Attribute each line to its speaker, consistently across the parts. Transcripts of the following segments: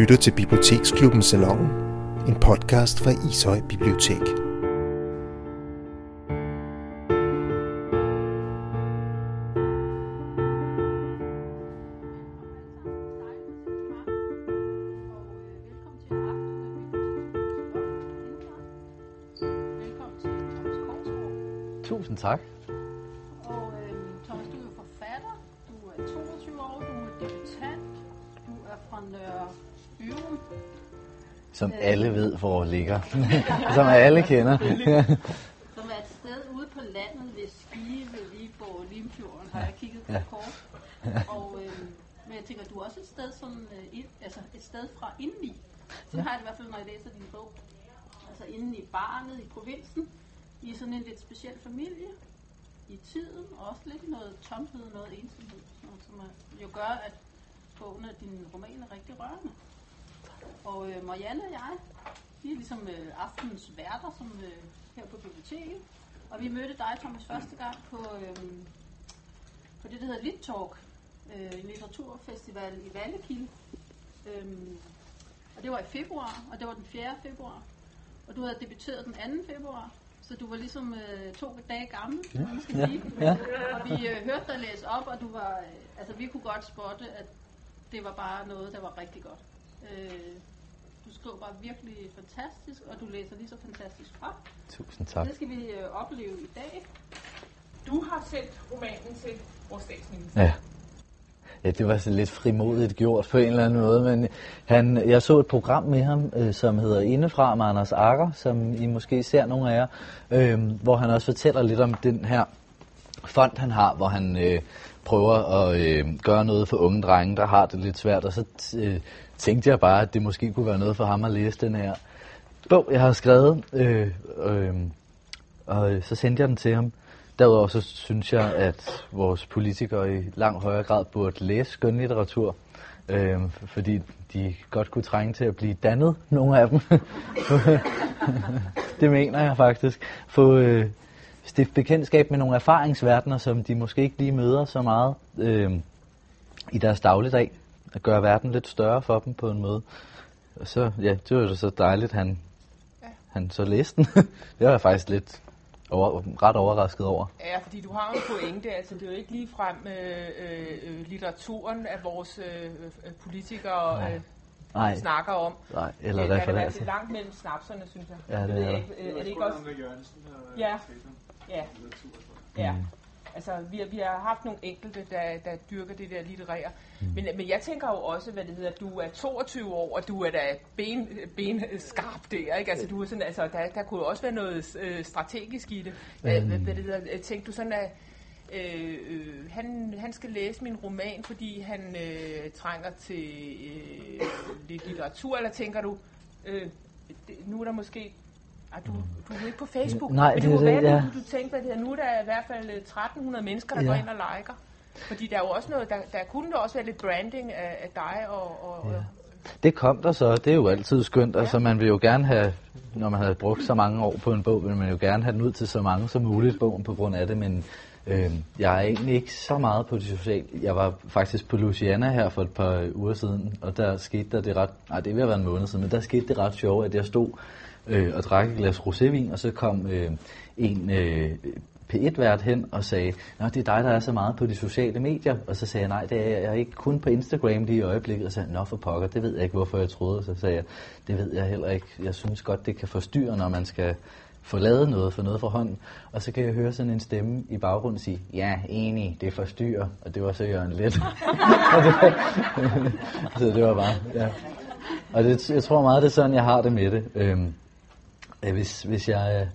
Speaker 1: lytter til Biblioteksklubben Salon, en podcast fra Ishøj Bibliotek.
Speaker 2: Hvor ligger. Som alle kender.
Speaker 3: som er et sted ude på landet ved Skive, Viborg, Limfjorden, har jeg kigget på
Speaker 2: Ja.
Speaker 3: kort. Og, øhm, men jeg tænker, du er også et sted, som, øh, ind, altså et sted fra indeni. Så har jeg det i hvert fald, når jeg læser din bog. Altså inde i barnet, i provinsen, i sådan en lidt speciel familie, i tiden, og også lidt noget tomhed, noget ensomhed, noget, som er, jo gør, at bogen af din roman er rigtig rørende. Og øh, Marianne og jeg, vi er ligesom øh, aftenens værter som, øh, her på biblioteket. Og vi mødte dig, Thomas, første gang på, øh, på det, der hedder Lit Talk, øh, en litteraturfestival i Vallekilde. Øhm, og det var i februar, og det var den 4. februar. Og du havde debuteret den 2. februar, så du var ligesom øh, to dage gammel, ja. man skal
Speaker 2: Ja.
Speaker 3: sige.
Speaker 2: Ja.
Speaker 3: Og vi øh, hørte dig læse op, og du var, øh, altså vi kunne godt spotte, at det var bare noget, der var rigtig godt. Øh, bare virkelig fantastisk, og du læser lige så fantastisk op.
Speaker 2: Tusind tak.
Speaker 3: Det skal vi øh, opleve i dag.
Speaker 4: Du har sendt romanen til vores statsminister.
Speaker 2: Ja. Ja, det var så lidt frimodigt gjort på en eller anden måde, men han, jeg så et program med ham, øh, som hedder Indefra med Anders Akker, som I måske ser nogle af jer, øh, hvor han også fortæller lidt om den her fond, han har, hvor han øh, prøver at øh, gøre noget for unge drenge, der har det lidt svært, og så øh, tænkte jeg bare, at det måske kunne være noget for ham at læse den her bog, jeg har skrevet, øh, øh, og øh, så sendte jeg den til ham. Derudover så synes jeg, at vores politikere i langt højere grad burde læse skønlitteratur, øh, fordi de godt kunne trænge til at blive dannet, nogle af dem. det mener jeg faktisk. Få øh, stifte bekendtskab med nogle erfaringsverdener, som de måske ikke lige møder så meget øh, i deres dagligdag. At gøre verden lidt større for dem på en måde. Og så, ja, det var jo så dejligt, han, han så læste den. det var jeg faktisk lidt over, ret overrasket over.
Speaker 4: Ja, fordi du har jo en pointe, altså det er jo ikke lige frem øh, øh, litteraturen, at vores øh, øh, politikere øh,
Speaker 2: Nej,
Speaker 4: snakker om.
Speaker 2: nej, eller
Speaker 4: Øh, der kan være
Speaker 2: referencer.
Speaker 4: lidt langt mellem snapserne, synes jeg.
Speaker 2: Ja, det er der.
Speaker 4: ikke. Øh, Er det ikke også? Ja. Ja. Ja. Altså, vi, har- vi har haft nogle enkelte, der, der dyrker det der litterære. Mm. Men, men jeg tænker jo også, hvad det hedder, du er 22 år, og du er da ben, ben skarp der, ikke? Altså, du er sådan, altså, der, der kunne også være noget øh, strategisk i det. Hvad, hvad, hvad det hedder, øh, tænkte du sådan, at øh, øh, han, han skal læse min roman, fordi han øh, trænger til øh, lidt litteratur, eller tænker du, øh, nu er der måske ej, du, du er jo ikke på Facebook.
Speaker 2: Nej,
Speaker 4: men
Speaker 2: det
Speaker 4: det være,
Speaker 2: ja.
Speaker 4: du, du tænkte, hvad det er. Nu er der i hvert fald øh, 1300 mennesker, der
Speaker 2: Ja.
Speaker 4: går ind og liker. Fordi der er jo også noget, der, der kunne der også være lidt branding af, af dig og, og, og
Speaker 2: Det kom der så, det er jo altid skønt. Altså man vil jo gerne have, når man har brugt så mange år på en bog, vil man jo gerne have den ud til så mange som muligt bogen på grund af det, men øh, jeg er egentlig ikke så meget på det sociale. Jeg var faktisk på Luciana her for et par uger siden, og der skete der det ret, nej det at være en måned siden, men der skete det ret sjovt, at jeg stod øh, og drak et glas rosévin, og så kom øh, en øh, P1-vært hen og sagde, Nå, det er dig, der er så meget på de sociale medier. Og så sagde jeg, nej, det er jeg, ikke kun på Instagram lige i øjeblikket. Og så sagde nå for pokker, det ved jeg ikke, hvorfor jeg troede. Og så sagde jeg, det ved jeg heller ikke. Jeg synes godt, det kan forstyrre, når man skal få lavet noget, for noget fra hånden. Og så kan jeg høre sådan en stemme i baggrunden sige, ja, enig, det forstyrrer. Og det var så Jørgen Let. Så det var bare, ja. Og det, jeg tror meget, det er sådan, jeg har det med det. Øhm, at hvis, hvis jeg... øh,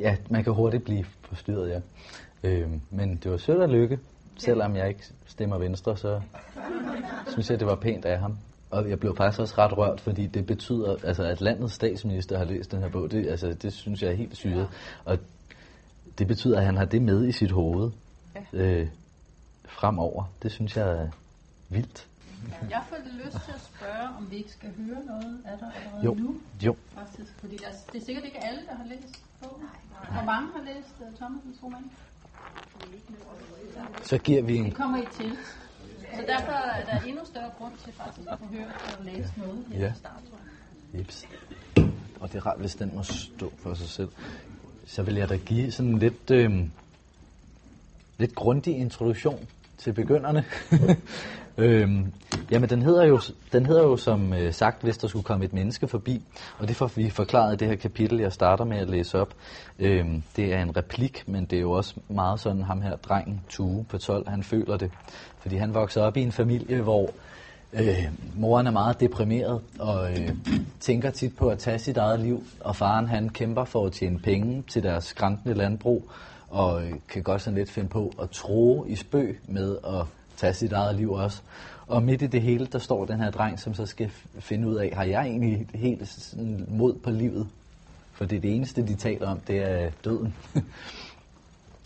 Speaker 2: Ja, man kan hurtigt blive forstyrret, ja. Øhm, men det var sødt at lykke. Selvom jeg ikke stemmer venstre, så synes jeg, det var pænt af ham. Og jeg blev faktisk også ret rørt, fordi det betyder, altså, at landets statsminister har læst den her bog. Det, altså, det synes jeg er helt syret. Og det betyder, at han har det med i sit hoved øh, fremover. Det synes jeg er vildt.
Speaker 3: Jeg får lyst til at spørge, om vi ikke skal høre noget af dig allerede
Speaker 2: Jo,
Speaker 3: nu.
Speaker 2: jo.
Speaker 3: Faktisk, fordi der, det er sikkert ikke alle, der har læst bogen. Hvor mange har læst uh, Thomas' roman?
Speaker 2: Så giver vi en
Speaker 3: Det kommer I til. Så derfor er der endnu større grund til faktisk at høre og læse noget her ja. start. Jeps.
Speaker 2: Og det er rart, hvis den må stå for sig selv. Så vil jeg da give sådan en lidt, øh, lidt grundig introduktion til begynderne. øhm, jamen, den hedder jo, den hedder jo som øh, sagt, hvis der skulle komme et menneske forbi. Og det får vi forklaret i det her kapitel, jeg starter med at læse op. Øhm, det er en replik, men det er jo også meget sådan, ham her drengen, Tue på 12, han føler det. Fordi han vokser op i en familie, hvor øh, moren er meget deprimeret og øh, tænker tit på at tage sit eget liv. Og faren han kæmper for at tjene penge til deres skræntende landbrug og øh, kan godt sådan lidt finde på at tro i spøg med at tage sit eget liv også. Og midt i det hele, der står den her dreng, som så skal finde ud af, har jeg egentlig helt sådan mod på livet? For det er det eneste, de taler om, det er døden.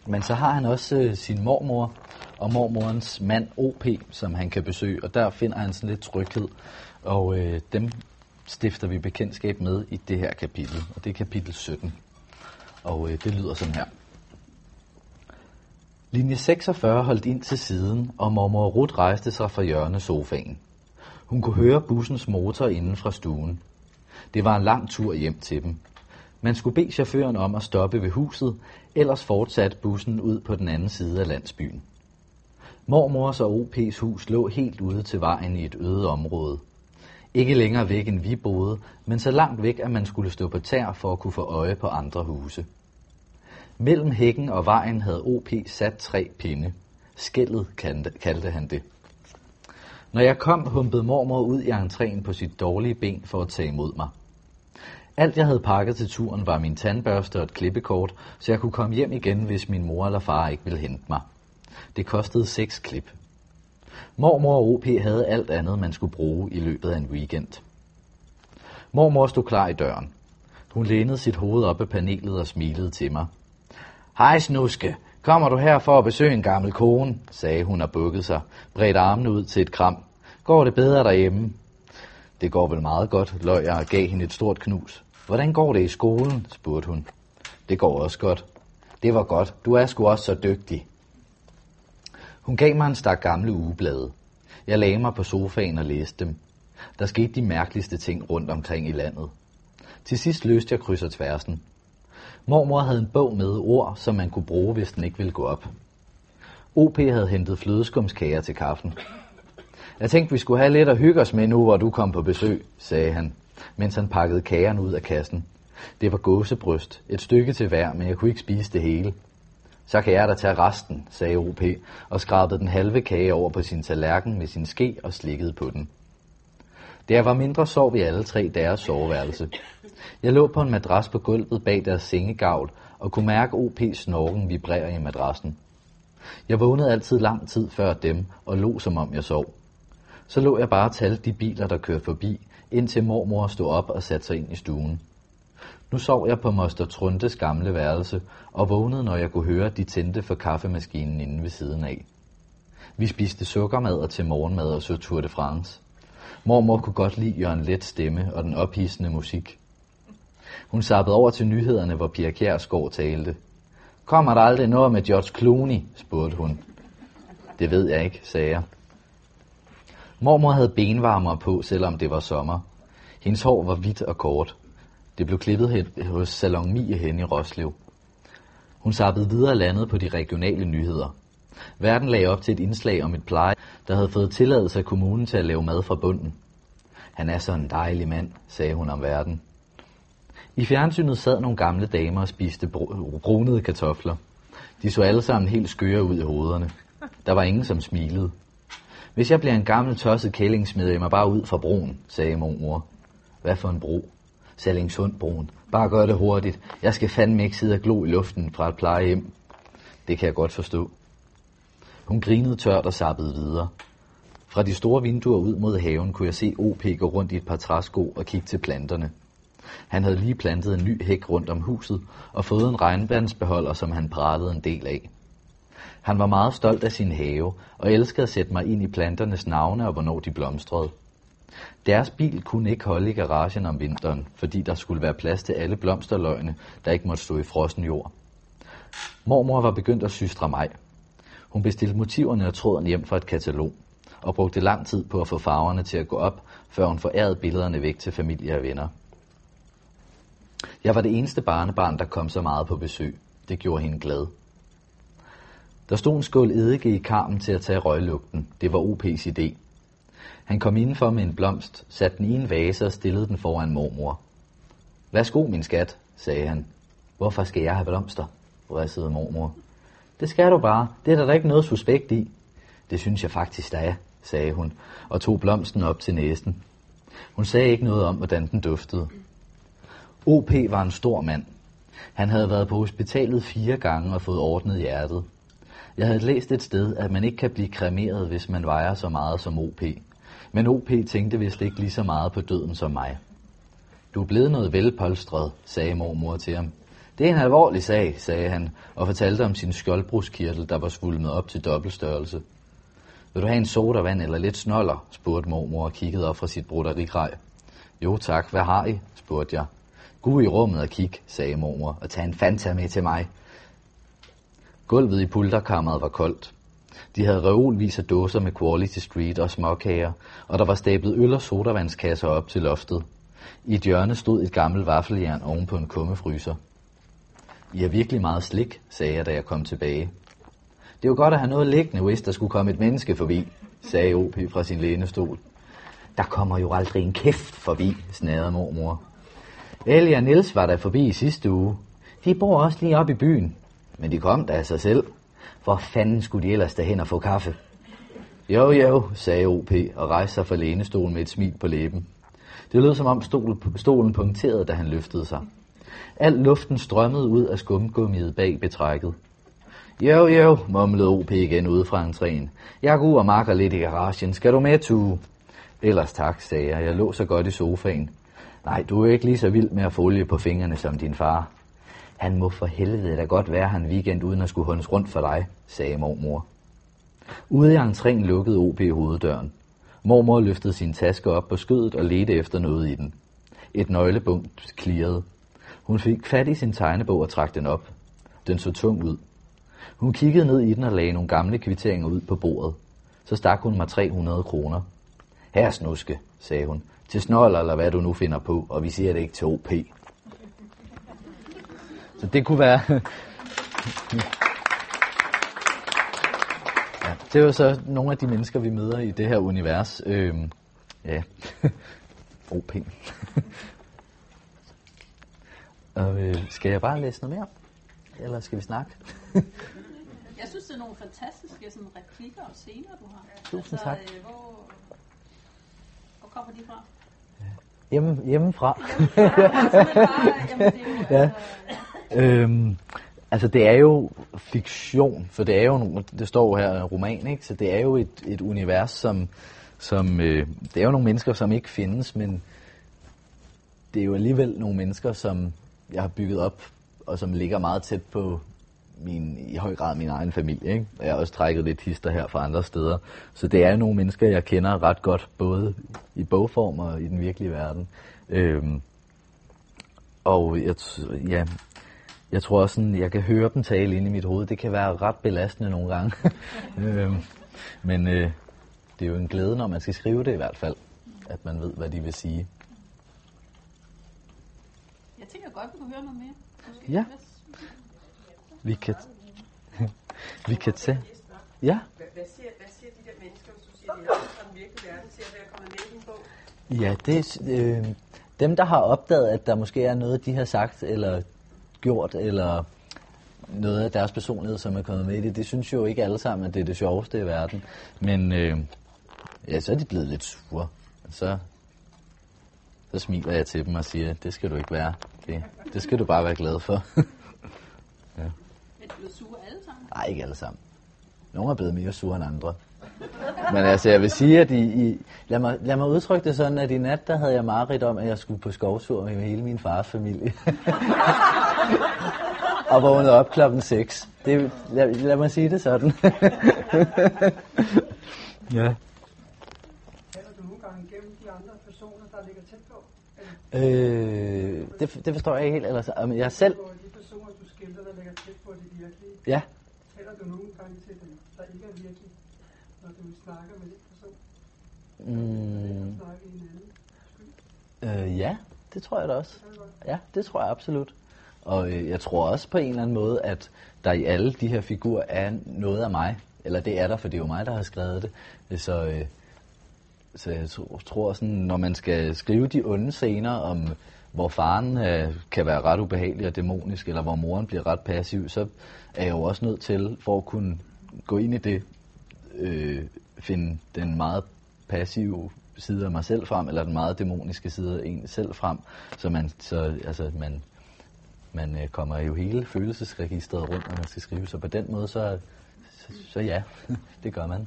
Speaker 2: Men så har han også øh, sin mormor og mormorens mand OP, som han kan besøge, og der finder han sådan lidt tryghed. Og øh, dem stifter vi bekendtskab med i det her kapitel, og det er kapitel 17. Og øh, det lyder sådan her. Linje 46 holdt ind til siden, og mormor Ruth rejste sig fra hjørnesofaen. Hun kunne høre bussens motor inden fra stuen. Det var en lang tur hjem til dem. Man skulle bede chaufføren om at stoppe ved huset, ellers fortsatte bussen ud på den anden side af landsbyen. Mormors og OP's hus lå helt ude til vejen i et øde område. Ikke længere væk end vi boede, men så langt væk, at man skulle stå på tær for at kunne få øje på andre huse. Mellem hækken og vejen havde OP sat tre pinde. Skældet kaldte han det. Når jeg kom, humpede mormor ud i entréen på sit dårlige ben for at tage imod mig. Alt jeg havde pakket til turen var min tandbørste og et klippekort, så jeg kunne komme hjem igen, hvis min mor eller far ikke ville hente mig. Det kostede seks klip. Mormor og OP havde alt andet, man skulle bruge i løbet af en weekend. Mormor stod klar i døren. Hun lænede sit hoved op af panelet og smilede til mig – Hej snuske, kommer du her for at besøge en gammel kone, sagde hun og bukkede sig, bredte armene ud til et kram. Går det bedre derhjemme? Det går vel meget godt, løg jeg og gav hende et stort knus. Hvordan går det i skolen? spurgte hun. Det går også godt. Det var godt. Du er sgu også så dygtig. Hun gav mig en stak gamle ugeblade. Jeg lagde mig på sofaen og læste dem. Der skete de mærkeligste ting rundt omkring i landet. Til sidst løste jeg kryds og tværsen. Mormor havde en bog med ord, som man kunne bruge, hvis den ikke ville gå op. OP havde hentet flødeskumskager til kaffen. Jeg tænkte, vi skulle have lidt at hygge os med nu, hvor du kom på besøg, sagde han, mens han pakkede kagerne ud af kassen. Det var gåsebryst, et stykke til hver, men jeg kunne ikke spise det hele. Så kan jeg da tage resten, sagde OP, og skrabede den halve kage over på sin tallerken med sin ske og slikkede på den. Da jeg var mindre, sov vi alle tre deres soveværelse. Jeg lå på en madras på gulvet bag deres sengegavl og kunne mærke OP's snorken vibrere i madrassen. Jeg vågnede altid lang tid før dem og lå som om jeg sov. Så lå jeg bare og talte de biler, der kørte forbi, indtil mormor stod op og satte sig ind i stuen. Nu sov jeg på Moster Truntes gamle værelse og vågnede, når jeg kunne høre, de tændte for kaffemaskinen inde ved siden af. Vi spiste sukkermad til morgenmad og så Tour de France. Mormor kunne godt lide Jørgen Let stemme og den ophidsende musik. Hun sappede over til nyhederne, hvor Pia Kjærsgaard talte. Kommer der aldrig noget med George Clooney? spurgte hun. Det ved jeg ikke, sagde jeg. Mormor havde benvarmer på, selvom det var sommer. Hendes hår var hvidt og kort. Det blev klippet hos Salon Mie hen i Roslev. Hun sappede videre landet på de regionale nyheder. Verden lagde op til et indslag om et pleje, der havde fået tilladelse af kommunen til at lave mad fra bunden. Han er så en dejlig mand, sagde hun om verden. I fjernsynet sad nogle gamle damer og spiste brunede kartofler. De så alle sammen helt skøre ud i hovederne. Der var ingen, som smilede. Hvis jeg bliver en gammel tosset kælling, smider jeg mig bare ud fra broen, sagde mormor. Hvad for en bro? Sallingsund broen. Bare gør det hurtigt. Jeg skal fandme ikke sidde og glo i luften fra et plejehjem. Det kan jeg godt forstå. Hun grinede tørt og sappede videre. Fra de store vinduer ud mod haven kunne jeg se OP gå rundt i et par træsko og kigge til planterne. Han havde lige plantet en ny hæk rundt om huset og fået en regnvandsbeholder, som han pratede en del af. Han var meget stolt af sin have og elskede at sætte mig ind i planternes navne og hvornår de blomstrede. Deres bil kunne ikke holde i garagen om vinteren, fordi der skulle være plads til alle blomsterløgene, der ikke måtte stå i frossen jord. Mormor var begyndt at systre mig. Hun bestilte motiverne og tråden hjem fra et katalog. og brugte lang tid på at få farverne til at gå op, før hun forærede billederne væk til familie og venner. Jeg var det eneste barnebarn, der kom så meget på besøg. Det gjorde hende glad. Der stod en skål eddike i karmen til at tage røglugten. Det var OP's idé. Han kom indenfor med en blomst, satte den i en vase og stillede den foran mormor. Værsgo, min skat, sagde han. Hvorfor skal jeg have blomster? vridsede mormor. Det skal du bare. Det er der da ikke noget suspekt i. Det synes jeg faktisk, der er, sagde hun, og tog blomsten op til næsen. Hun sagde ikke noget om, hvordan den duftede. OP var en stor mand. Han havde været på hospitalet fire gange og fået ordnet hjertet. Jeg havde læst et sted, at man ikke kan blive kremeret, hvis man vejer så meget som OP. Men OP tænkte vist ikke lige så meget på døden som mig. Du er blevet noget velpolstret, sagde mormor til ham. Det er en alvorlig sag, sagde han, og fortalte om sin skjoldbruskkirtel, der var svulmet op til dobbeltstørrelse. Vil du have en sodavand eller lidt snoller? spurgte mormor og kiggede op fra sit broderikraj. Jo tak, hvad har I? spurgte jeg. Gå i rummet og kig, sagde mormor, og tag en Fanta med til mig. Gulvet i pulterkammeret var koldt. De havde reolvis af dåser med Quality Street og småkager, og der var stablet øl og sodavandskasser op til loftet. I et hjørne stod et gammelt vaffeljern oven på en kummefryser. I har virkelig meget slik, sagde jeg, da jeg kom tilbage. Det var godt at have noget liggende, hvis der skulle komme et menneske forbi, sagde OP fra sin lænestol. Der kommer jo aldrig en kæft forbi, snærede mormor. Ellie og Nils var der forbi i sidste uge. De bor også lige op i byen. Men de kom der af sig selv. Hvor fanden skulle de ellers derhen og få kaffe? Jo, jo, sagde OP og rejste sig fra lænestolen med et smil på læben. Det lød som om stolen punkterede, da han løftede sig. Al luften strømmede ud af skumgummiet bag betrækket. Jo, jo, mumlede OP igen ude fra entréen. Jeg går ud og marker lidt i garagen. Skal du med, Tue? Ellers tak, sagde jeg. Jeg lå så godt i sofaen. Nej, du er ikke lige så vild med at folie på fingrene som din far. Han må for helvede da godt være han weekend uden at skulle håndes rundt for dig, sagde mormor. Ude i entréen lukkede OB hoveddøren. Mormor løftede sin taske op på skødet og ledte efter noget i den. Et nøglebunkt klirrede. Hun fik fat i sin tegnebog og trak den op. Den så tung ud. Hun kiggede ned i den og lagde nogle gamle kvitteringer ud på bordet. Så stak hun mig 300 kroner. Her snuske, sagde hun. Til snold eller hvad du nu finder på, og vi siger det ikke til OP. Så det kunne være... ja, det er jo så nogle af de mennesker, vi møder i det her univers. Øhm, ja, OP. og, øh, skal jeg bare læse noget mere? Eller skal vi snakke?
Speaker 3: jeg synes, det er nogle fantastiske sådan, replikker og scener, du har.
Speaker 2: Tusind tak.
Speaker 3: Altså, øh, hvor, hvor kommer de fra?
Speaker 2: Hjemme, hjemmefra. ja. Øhm, altså det er jo fiktion, for det er jo, det står jo her roman, ikke? så det er jo et, et univers, som, som øh, det er jo nogle mennesker, som ikke findes, men det er jo alligevel nogle mennesker, som jeg har bygget op, og som ligger meget tæt på min, i høj grad min egen familie. Ikke? Jeg har også trækket lidt hister her fra andre steder. Så det er nogle mennesker, jeg kender ret godt, både i bogform og i den virkelige verden. Øhm, og jeg, ja, jeg tror også, sådan, jeg kan høre dem tale ind i mit hoved. Det kan være ret belastende nogle gange. øhm, men øh, det er jo en glæde, når man skal skrive det i hvert fald, at man ved, hvad de vil sige.
Speaker 3: Jeg tænker godt, vi kunne høre noget mere. Måske
Speaker 2: Ja. Vi kan, vi kan tage. Ja.
Speaker 5: Hvad, hvad, siger, hvad siger de der mennesker, hvis du siger, de er fra den virkelige verden, til at være kommet med i din bog?
Speaker 2: Ja, det er øh, dem, der har opdaget, at der måske er noget, de har sagt eller gjort, eller noget af deres personlighed, som er kommet med i det. Det synes jo ikke alle sammen, at det er det sjoveste i verden. Men øh, ja, så er de blevet lidt sure. Så, så smiler jeg til dem og siger, det skal du ikke være. Det, det skal du bare være glad for.
Speaker 3: De blevet sure alle sammen?
Speaker 2: Nej, ikke alle sammen. Nogle er blevet mere sure end andre. Men altså, jeg vil sige, at i, i, lad, mig, lad mig udtrykke det sådan, at i nat, der havde jeg mareridt om, at jeg skulle på skovtur med hele min fars familie. og vågnede op klokken 6. Det, lad, lad mig sige det sådan. ja.
Speaker 5: Taler du nogle gange igennem de andre personer, der ligger tæt på?
Speaker 2: Øh, det, det forstår jeg ikke helt. Ellers, men jeg selv...
Speaker 5: På de personer, du skildrer, der ligger tæt på det virkelige.
Speaker 2: Ja.
Speaker 5: Taler du nogle gange til dem, der ikke er virkelige, når du snakker med den person?
Speaker 2: Mm. Øh, ja, det tror jeg da også. Ja, det tror jeg absolut. Og øh, jeg tror også på en eller anden måde, at der i alle de her figurer er noget af mig. Eller det er der, for det er jo mig, der har skrevet det. Så, øh, så jeg tror, tror sådan, når man skal skrive de onde scener om, hvor faren øh, kan være ret ubehagelig og dæmonisk, eller hvor moren bliver ret passiv, så er jeg jo også nødt til, for at kunne gå ind i det, øh, finde den meget passive side af mig selv frem, eller den meget dæmoniske side af en selv frem, så man, så, altså, man, man øh, kommer jo hele følelsesregistret rundt, når man skal skrive, så på den måde, så, så, så ja, det gør man.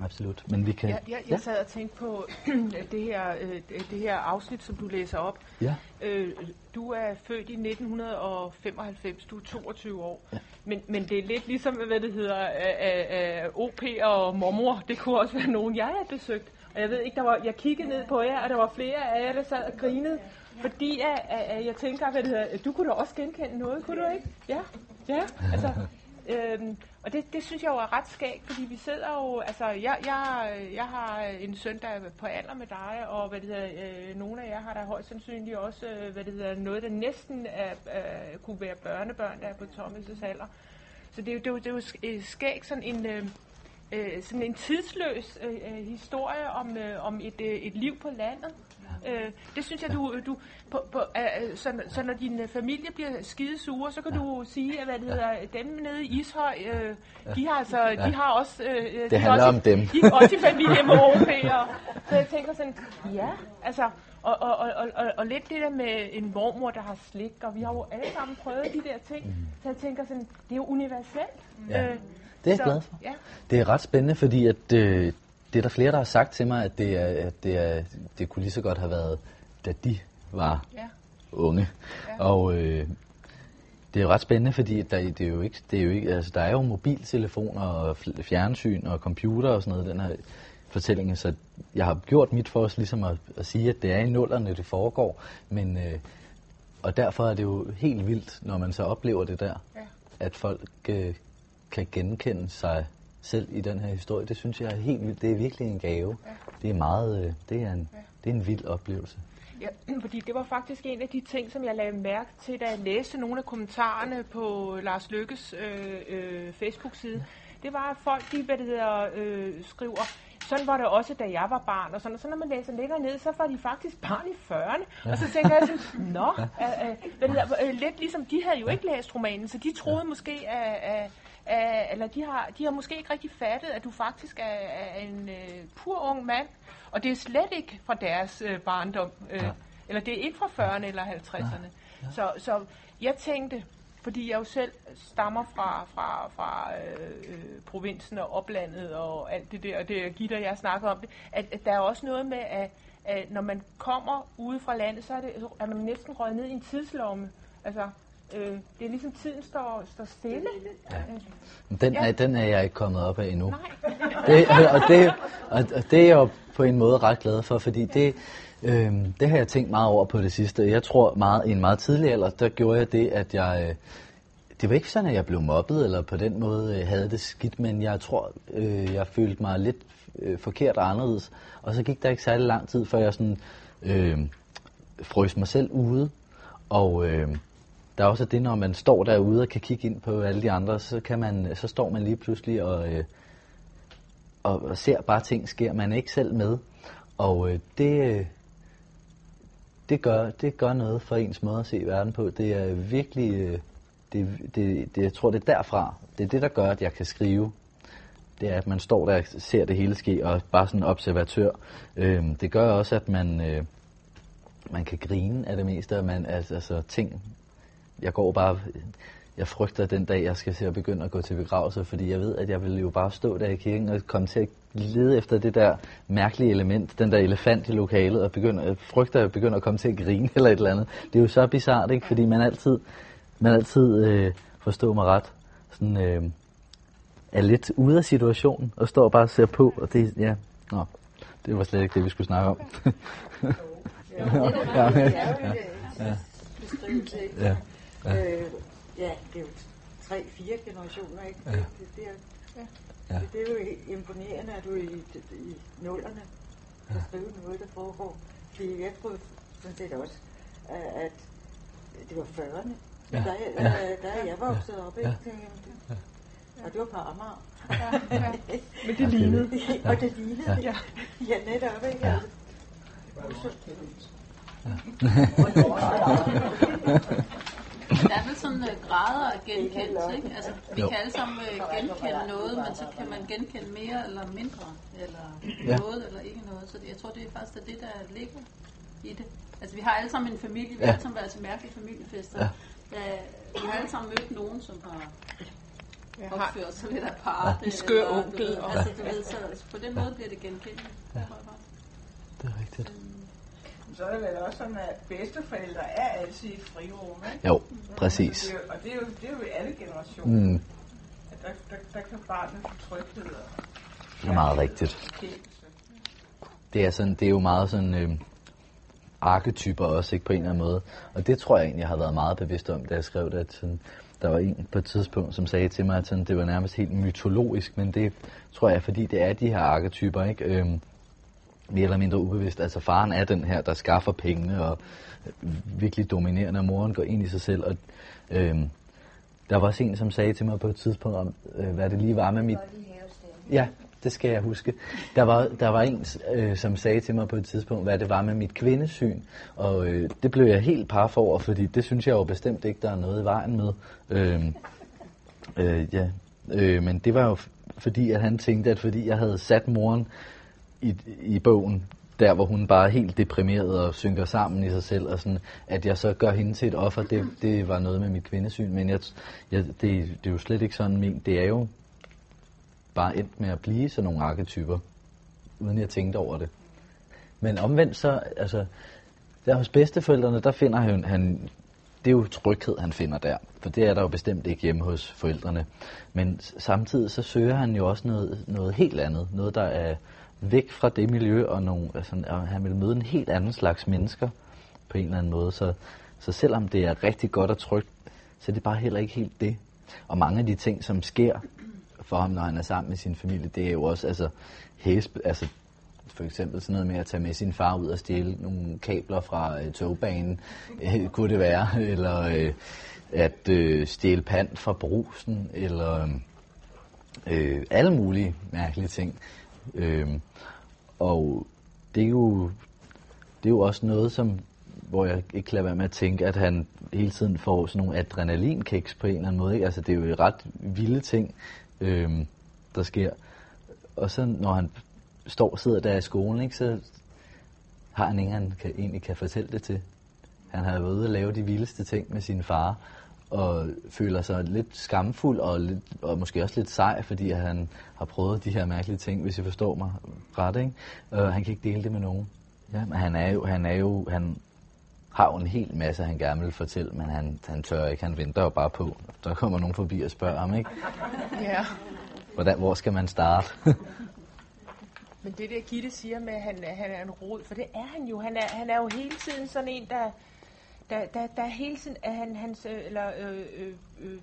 Speaker 2: Absolut. Men vi kan...
Speaker 4: Jeg, jeg, jeg sad og tænkte på det her, øh, det her afsnit, som du læser op.
Speaker 2: Ja.
Speaker 4: Øh, du er født i 1995, du er 22 år. Ja. Men, men det er lidt ligesom, hvad det hedder, øh, OP og mormor. Det kunne også være nogen, jeg har besøgt. Og jeg ved ikke, der var, jeg kiggede ned på jer, og der var flere af jer, der sad og grinede. Fordi at, at jeg tænker, hvad det hedder, du kunne da også genkende noget, kunne du ikke? Ja, ja, altså... Øhm, og det, det synes jeg jo er ret skægt, fordi vi sidder jo, altså jeg, jeg, jeg har en søn, der er på alder med dig, og hvad det hedder, øh, nogle af jer har der højst sandsynligt også, øh, hvad det hedder, noget, der næsten er, øh, kunne være børnebørn, der er på Thomas' alder. Så det er jo, det er jo, det er jo øh, skægt sådan en, øh, øh, sådan en tidsløs øh, øh, historie om, øh, om et, øh, et liv på landet. Øh, det synes jeg, du, du på, på, øh, så, så når din familie bliver skide sure, så kan ja. du sige, at hvad det hedder, dem nede i Ishøj, øh, de har altså, ja. de har også, øh,
Speaker 2: det
Speaker 4: de
Speaker 2: handler
Speaker 4: også,
Speaker 2: om dem.
Speaker 4: De er også i familie med europæer. Så jeg tænker sådan, ja, altså, og, og, og, og, og lidt det der med en mormor, der har slik, og vi har jo alle sammen prøvet de der ting, mm. så jeg tænker sådan, det er jo universelt.
Speaker 2: Ja. Øh, det er jeg så, glad for. Ja. Det er ret spændende, fordi at, øh, det er der flere, der har sagt til mig, at det, er, at det, er, det kunne lige så godt have været, da de var ja. unge. Ja. Og øh, det er jo ret spændende, fordi der, det er jo ikke, det er jo ikke, altså, der er jo mobiltelefoner og fjernsyn og computer og sådan noget, den her fortælling. Så jeg har gjort mit for os ligesom at, at sige, at det er i nullerne, det foregår. Men, øh, og derfor er det jo helt vildt, når man så oplever det der, ja. at folk øh, kan genkende sig selv i den her historie. Det synes jeg er helt vildt. Det er virkelig en gave. Ja. Det er meget, øh, det er en, ja. det er en vild oplevelse.
Speaker 4: Ja, fordi det var faktisk en af de ting, som jeg lagde mærke til, da jeg læste nogle af kommentarerne på Lars Lykkes øh, øh, Facebook-side. Det var, at folk, de, hvad det hedder, øh, skriver, sådan var det også, da jeg var barn, og sådan, og så når man læser længere ned, så var de faktisk barn i 40'erne, ja. og så tænker jeg sådan, nå, øh, øh, øh, lidt ligesom, de havde jo ikke læst romanen, så de troede ja. måske, at, at Uh, eller de har, de har måske ikke rigtig fattet, at du faktisk er, er en uh, pur ung mand, og det er slet ikke fra deres uh, barndom, uh, ja. eller det er ikke fra 40'erne eller 50'erne. Ja. Ja. Så, så jeg tænkte, fordi jeg jo selv stammer fra, fra, fra øh, provinsen og oplandet og alt det der, og det Gitter, jeg snakker om det, at, at der er også noget med, at, at når man kommer ude fra landet, så er, det, er man næsten røget ned i en tidslomme. Altså, øh, det er ligesom tiden står, står stille. Ja.
Speaker 2: Den, ja. er, den er jeg ikke kommet op af endnu. Nej. Det, og, det, og, og det er jeg jo på en måde ret glad for, fordi det, øh, det har jeg tænkt meget over på det sidste. Jeg tror meget, i en meget tidlig alder, der gjorde jeg det, at jeg... Øh, det var ikke sådan, at jeg blev mobbet, eller på den måde øh, havde det skidt, men jeg tror, øh, jeg følte mig lidt øh, forkert og anderledes. Og så gik der ikke særlig lang tid, før jeg sådan øh, frøs mig selv ude. Og øh, der er også det, når man står derude og kan kigge ind på alle de andre, så, kan man, så står man lige pludselig og, øh, og, og ser bare ting sker. Man er ikke selv med. Og øh, det, øh, det, gør, det gør noget for ens måde at se verden på. Det er virkelig, øh, det, det, det, jeg tror det er derfra, det er det, der gør, at jeg kan skrive. Det er, at man står der og ser det hele ske, og bare sådan en observatør. Øh, det gør også, at man, øh, man kan grine af det meste, og man, altså, altså ting, jeg går bare, jeg frygter den dag, jeg skal se at begynde at gå til begravelse, fordi jeg ved, at jeg vil jo bare stå der i kirken og komme til at lede efter det der mærkelige element, den der elefant i lokalet, og begynde, jeg frygter, at jeg begynder at komme til at grine eller et eller andet. Det er jo så bizart, ikke? Fordi man altid, man altid øh, forstår mig ret, sådan, øh, er lidt ude af situationen, og står bare og ser på, og det, ja, nå, det var slet ikke det, vi skulle snakke om.
Speaker 5: ja, ja, ja, ja. ja. Ja. Ja. Øh, ja, det er jo tre-fire generationer, ikke? Ja. Det, det er, ja.
Speaker 6: Ja. Det er jo imponerende, at du i, i nullerne kan skrive noget, der foregår. Fordi jeg troede sådan set også, at det var 40'erne. Ja. Der, der, der, der er jeg vokset op, ikke? Ja. Og det var på Amager. Ja, ja.
Speaker 4: Men det lignede.
Speaker 6: og det lignede. Ja, ja netop, ikke? Ja. Altså.
Speaker 3: Der er vel sådan uh, grader af genkendelse, ikke? Altså, vi jo. kan alle sammen uh, genkende noget, men så kan man genkende mere eller mindre, eller ja. noget eller ikke noget. Så jeg tror, det er faktisk det, der ligger i det. Altså, vi har alle sammen en familie, vi ja. har alle sammen været til mærkelige familiefester. Ja. Ja, vi har alle sammen mødt nogen, som har opført sig lidt apart.
Speaker 4: Ja. En skør onkel.
Speaker 3: Og... Altså, du ved, så altså, på den måde bliver det genkendt. Ja.
Speaker 2: Det er rigtigt. Um,
Speaker 6: så er det vel også sådan, at bedsteforældre er altid i frirum, ikke?
Speaker 2: Jo, præcis.
Speaker 6: Og det er, og det er, jo, det er jo i alle generationer. Mm. At der, der, der kan barnet få tryghed. Og,
Speaker 2: det er meget rigtigt. Det er, sådan, det er jo meget sådan... Øh, arketyper også, ikke på en eller anden måde. Og det tror jeg egentlig, jeg har været meget bevidst om, da jeg skrev det, at sådan, der var en på et tidspunkt, som sagde til mig, at sådan, det var nærmest helt mytologisk, men det tror jeg, fordi det er de her arketyper, ikke? Øhm, mere eller mindre ubevidst. Altså faren er den her, der skaffer pengene og virkelig dominerende, og moren går ind i sig selv. Og, øhm, der var også en, som sagde til mig på et tidspunkt om, øh, hvad det lige var med mit... Ja, det skal jeg huske. Der var, der var en, øh, som sagde til mig på et tidspunkt, hvad det var med mit kvindesyn, og øh, det blev jeg helt par over, fordi det synes jeg jo bestemt ikke, der er noget i vejen med. Øh, øh, ja. øh, men det var jo fordi, at han tænkte, at fordi jeg havde sat moren i, i bogen, der hvor hun bare er helt deprimeret og synker sammen i sig selv, og sådan, at jeg så gør hende til et offer, det, det var noget med mit kvindesyn, men jeg, jeg, det, det er jo slet ikke sådan ment. Det er jo bare endt med at blive sådan nogle arketyper, uden jeg tænkte over det. Men omvendt så, altså, der hos bedsteforældrene, der finder han, han, det er jo tryghed, han finder der. For det er der jo bestemt ikke hjemme hos forældrene. Men samtidig så søger han jo også noget, noget helt andet. Noget, der er væk fra det miljø, og, nogle, altså, og han vil møde en helt anden slags mennesker på en eller anden måde. Så, så selvom det er rigtig godt og trygt, så er det bare heller ikke helt det. Og mange af de ting, som sker for ham, når han er sammen med sin familie, det er jo også altså, hæsp, altså for eksempel sådan noget med at tage med sin far ud og stjæle nogle kabler fra øh, togbanen, øh, kunne det være, eller øh, at øh, stjæle pant fra brusen, eller øh, alle mulige mærkelige ting. Øh, og det er jo det er jo også noget, som hvor jeg ikke kan lade være med at tænke, at han hele tiden får sådan nogle adrenalinkiks på en eller anden måde. Ikke? Altså, det er jo ret vilde ting, øhm, der sker. Og så når han står sidder der i skolen, ikke, så har han ingen, han kan, egentlig kan fortælle det til. Han har været ude og lave de vildeste ting med sin far, og føler sig lidt skamfuld og, lidt, og måske også lidt sej, fordi han har prøvet de her mærkelige ting, hvis I forstår mig ret. Ikke? Og han kan ikke dele det med nogen. Ja, men han er jo, han er jo, han har jo en hel masse, han gerne vil fortælle, men han, han tør ikke. Han venter jo bare på. Der kommer nogen forbi og spørger ham, ikke?
Speaker 4: Ja.
Speaker 2: Hvordan, hvor skal man starte?
Speaker 4: men det der Gitte siger med, at han, han er en rod, for det er han jo. Han er, han er jo hele tiden sådan en, der, der, der, der hele tiden er han, hans, øh, eller, øh, øh, øh,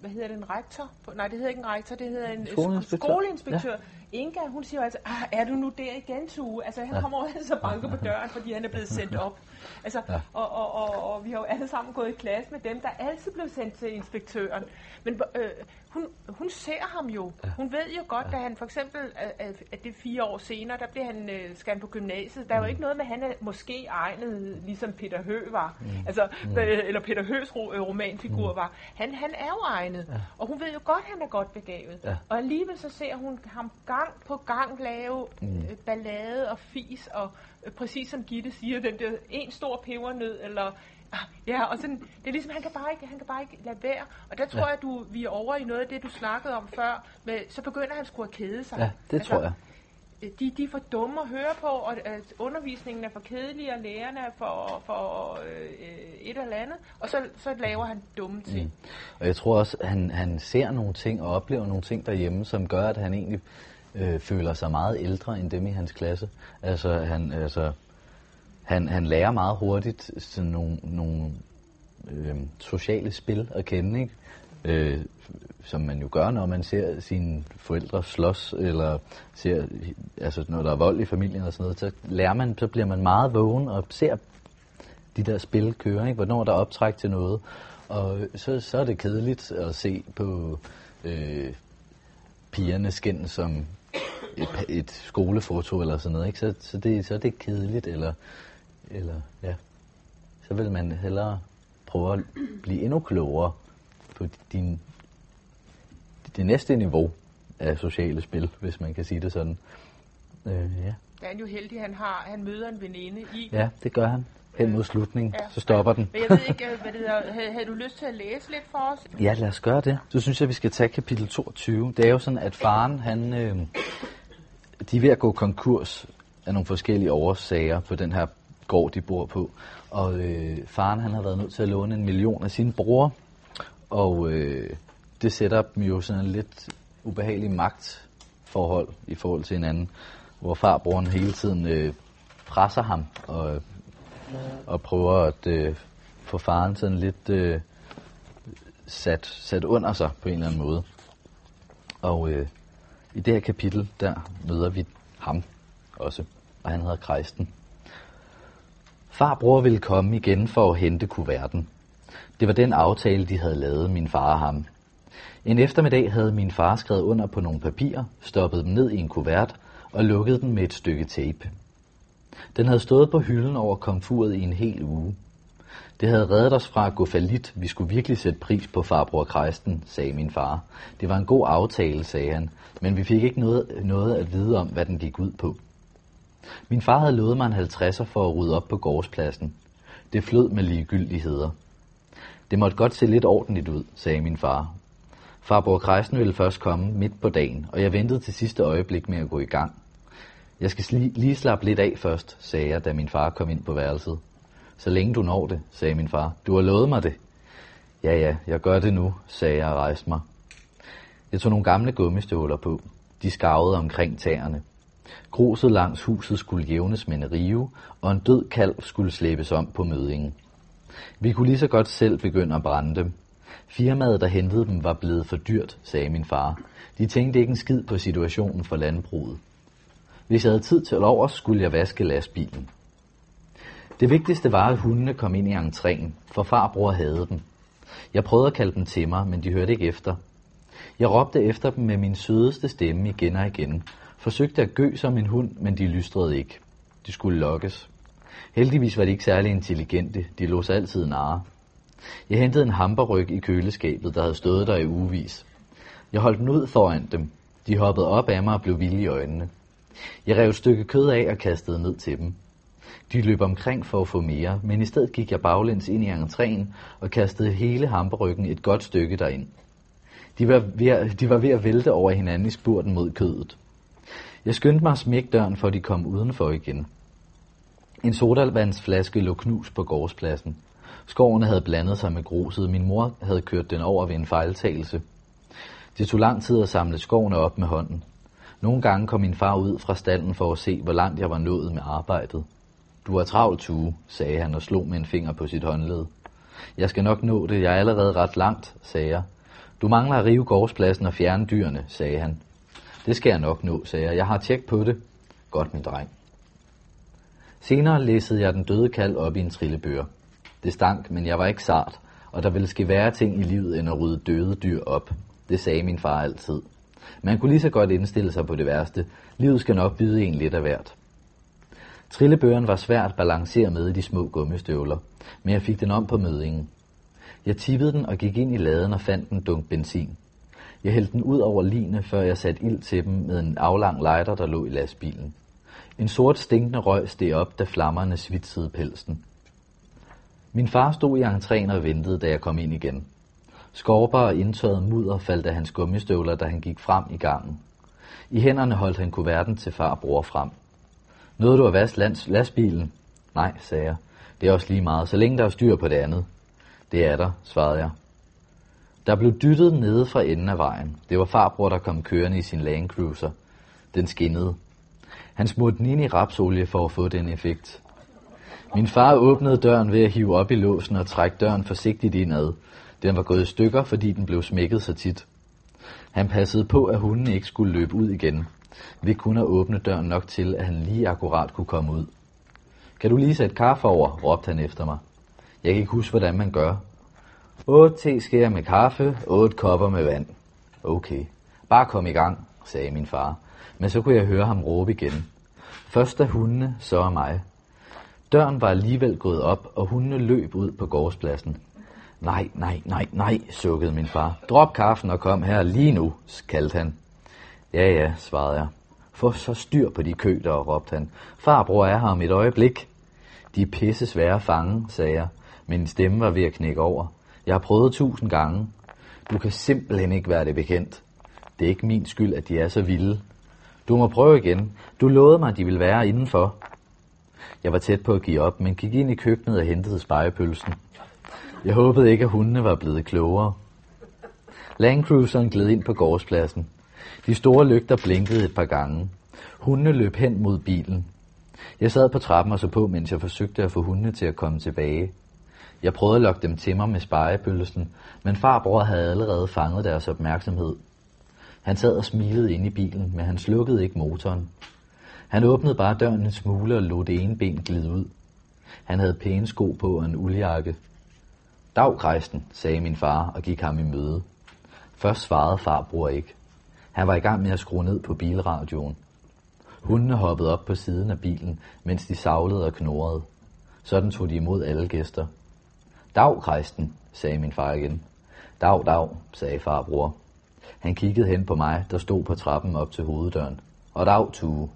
Speaker 4: hvad hedder det, en rektor? Nej, det hedder ikke en rektor, det hedder en skoleinspektør. skoleinspektør. Ja. Inga, hun siger jo altså, ah, er du nu der igen, Tue? Altså, han ja. kommer over så banker på døren, fordi han er blevet sendt op. Altså, ja. og, og, og, og vi har jo alle sammen gået i klasse med dem, der altid blev sendt til inspektøren. Men øh, hun, hun ser ham jo. Ja. Hun ved jo godt, ja. at han for eksempel, at, at det fire år senere, der bliver han, øh, skal han på gymnasiet. Der er jo mm. ikke noget med, at han er måske egnet, ligesom Peter Hø var. Mm. Altså, mm. Øh, eller Peter Høs ro, øh, romanfigur mm. var. Han, han er jo egnet. Ja. Og hun ved jo godt, at han er godt begavet. Ja. Og alligevel så ser hun ham gang på gang lave mm. øh, ballade og fis, og øh, præcis som Gitte siger, den der en stor pebernød, eller Ah, ja, og sådan, det er ligesom, han kan bare ikke, han kan bare ikke lade være. Og der tror ja. jeg, du, vi er over i noget af det, du snakkede om før, med, så begynder han sgu at kede sig.
Speaker 2: Ja, det altså, tror jeg.
Speaker 4: Øh, de, de er for dumme at høre på, og at undervisningen er for kedelig, og lærerne er for, for øh, et eller andet, og så, så laver han dumme ting. Mm.
Speaker 2: Og jeg tror også, han, han ser nogle ting og oplever nogle ting derhjemme, som gør, at han egentlig øh, føler sig meget ældre end dem i hans klasse. Altså, han, altså, han, han lærer meget hurtigt sådan nogle, nogle øh, sociale spil at kende, ikke? øh, som man jo gør, når man ser sine forældre slås, eller ser, altså når der er vold i familien og sådan noget, så lærer man, så bliver man meget vågen og ser de der spil køre, ikke? hvornår der er optræk til noget. Og så, så er det kedeligt at se på øh, pigerne skin som et, et skolefoto eller sådan noget. Ikke? Så, så, det, så er det kedeligt, eller, eller ja, så vil man hellere prøve at blive endnu klogere på din, det næste niveau af sociale spil, hvis man kan sige det sådan.
Speaker 4: Øh, ja. Der er han jo heldig, han har, han møder en veninde i.
Speaker 2: Ja, det gør han. Hen mod slutningen, ja. så stopper den.
Speaker 4: Men jeg ved ikke, hvad det hedder. Havde, havde du lyst til at læse lidt for os?
Speaker 2: Ja, lad os gøre det. Så synes jeg, vi skal tage kapitel 22. Det er jo sådan, at faren, han, øh, de er ved at gå konkurs af nogle forskellige årsager på den her gård, de bor på. Og øh, faren, han har været nødt til at låne en million af sin bror. Og øh, det sætter dem jo sådan en lidt ubehagelig magtforhold i forhold til hinanden, hvor farbroren hele tiden øh, presser ham og, og prøver at øh, få faren sådan lidt øh, sat, sat under sig på en eller anden måde. Og øh, i det her kapitel, der møder vi ham også, og han hedder Kristen. Farbror ville komme igen for at hente kuverten. Det var den aftale, de havde lavet, min far og ham. En eftermiddag havde min far skrevet under på nogle papirer, stoppet dem ned i en kuvert og lukket den med et stykke tape. Den havde stået på hylden over komfuret i en hel uge. Det havde reddet os fra at gå falit. Vi skulle virkelig sætte pris på farbror Kristen, sagde min far. Det var en god aftale, sagde han, men vi fik ikke noget, noget at vide om, hvad den gik ud på. Min far havde lovet mig en 50'er for at rydde op på gårdspladsen. Det flød med ligegyldigheder. Det måtte godt se lidt ordentligt ud, sagde min far. Farbror Kristen ville først komme midt på dagen, og jeg ventede til sidste øjeblik med at gå i gang. Jeg skal lige slappe lidt af først, sagde jeg, da min far kom ind på værelset. Så længe du når det, sagde min far. Du har lovet mig det. Ja, ja, jeg gør det nu, sagde jeg og rejste mig. Jeg tog nogle gamle gummistøvler på. De skavede omkring tæerne. Gruset langs huset skulle jævnes med en rive, og en død kalv skulle slæbes om på mødingen. Vi kunne lige så godt selv begynde at brænde dem. Firmaet, der hentede dem, var blevet for dyrt, sagde min far. De tænkte ikke en skid på situationen for landbruget. Hvis jeg havde tid til over, skulle jeg vaske lastbilen. Det vigtigste var, at hundene kom ind i entréen, for farbror havde dem. Jeg prøvede at kalde dem til mig, men de hørte ikke efter. Jeg råbte efter dem med min sødeste stemme igen og igen. Forsøgte at gø som en hund, men de lystrede ikke. De skulle lokkes. Heldigvis var de ikke særlig intelligente. De lå sig altid nare. Jeg hentede en hamperryg i køleskabet, der havde stået der i ugevis. Jeg holdt den ud foran dem. De hoppede op af mig og blev vilde i øjnene. Jeg rev et stykke kød af og kastede ned til dem. De løb omkring for at få mere, men i stedet gik jeg baglæns ind i entréen og kastede hele hamperryggen et godt stykke derind. De var, ved at, de var ved at vælte over hinanden i spurten mod kødet. Jeg skyndte mig at smække døren, for de kom udenfor igen. En sodavandsflaske lå knus på gårdspladsen. Skoven havde blandet sig med gruset. Min mor havde kørt den over ved en fejltagelse. Det tog lang tid at samle skovene op med hånden. Nogle gange kom min far ud fra stallen for at se, hvor langt jeg var nået med arbejdet. Du har travlt, Tue, sagde han og slog med en finger på sit håndled. Jeg skal nok nå det, jeg er allerede ret langt, sagde jeg. Du mangler at rive gårdspladsen og fjerne dyrene, sagde han. Det skal jeg nok nå, sagde jeg. Jeg har tjek på det. Godt, min dreng. Senere læsede jeg den døde kald op i en trillebør. Det stank, men jeg var ikke sart, og der ville ske værre ting i livet end at rydde døde dyr op. Det sagde min far altid. Man kunne lige så godt indstille sig på det værste. Livet skal nok byde en lidt af hvert. Trillebøren var svært at balancere med i de små gummistøvler, men jeg fik den om på mødingen. Jeg tippede den og gik ind i laden og fandt en dunk benzin. Jeg hældte den ud over line, før jeg satte ild til dem med en aflang lighter, der lå i lastbilen. En sort stinkende røg steg op, da flammerne svitsede pelsen. Min far stod i entréen og ventede, da jeg kom ind igen. Skorper og indtørret mudder faldt af hans gummistøvler, da han gik frem i gangen. I hænderne holdt han kuverten til far bror frem. Nåede du at vaske lands lastbilen? Nej, sagde jeg. Det er også lige meget, så længe der er styr på det andet. Det er der, svarede jeg. Der blev dyttet nede fra enden af vejen. Det var farbror, der kom kørende i sin Land Cruiser. Den skinnede. Han smurte den ind i rapsolie for at få den effekt. Min far åbnede døren ved at hive op i låsen og trække døren forsigtigt indad. Den var gået i stykker, fordi den blev smækket så tit. Han passede på, at hunden ikke skulle løbe ud igen. Vi kunne åbne døren nok til, at han lige akkurat kunne komme ud. Kan du lige sætte kaffe over, råbte han efter mig. Jeg kan ikke huske, hvordan man gør. 8 teskærer med kaffe, 8 kopper med vand. Okay, bare kom i gang, sagde min far. Men så kunne jeg høre ham råbe igen. Først af hundene, så af mig. Døren var alligevel gået op, og hundene løb ud på gårdspladsen. Nej, nej, nej, nej, sukkede min far. Drop kaffen og kom her lige nu, kaldte han. Ja, ja, svarede jeg. Få så styr på de køder, råbte han. Farbror er her om et øjeblik. De er pisse svære at fange, sagde jeg. Min stemme var ved at knække over. Jeg har prøvet tusind gange. Du kan simpelthen ikke være det bekendt. Det er ikke min skyld, at de er så vilde. Du må prøve igen. Du lovede mig, at de ville være indenfor. Jeg var tæt på at give op, men gik ind i køkkenet og hentede spejepølsen. Jeg håbede ikke, at hundene var blevet klogere. Landcruiseren gled ind på gårdspladsen. De store lygter blinkede et par gange. Hundene løb hen mod bilen. Jeg sad på trappen og så på, mens jeg forsøgte at få hundene til at komme tilbage. Jeg prøvede at lokke dem til mig med spejepølsen, men farbror havde allerede fanget deres opmærksomhed. Han sad og smilede ind i bilen, men han slukkede ikke motoren. Han åbnede bare døren en smule og lod det ene ben glide ud. Han havde pæne sko på og en uldjakke. Dag, Kristen, sagde min far og gik ham i møde. Først svarede farbror ikke. Han var i gang med at skrue ned på bilradioen. Hundene hoppede op på siden af bilen, mens de savlede og knurrede. Sådan tog de imod alle gæster. Dag, Kristen, sagde min far igen. Dag, dag, sagde farbror. Han kiggede hen på mig, der stod på trappen op til hoveddøren. Og dag, Tue.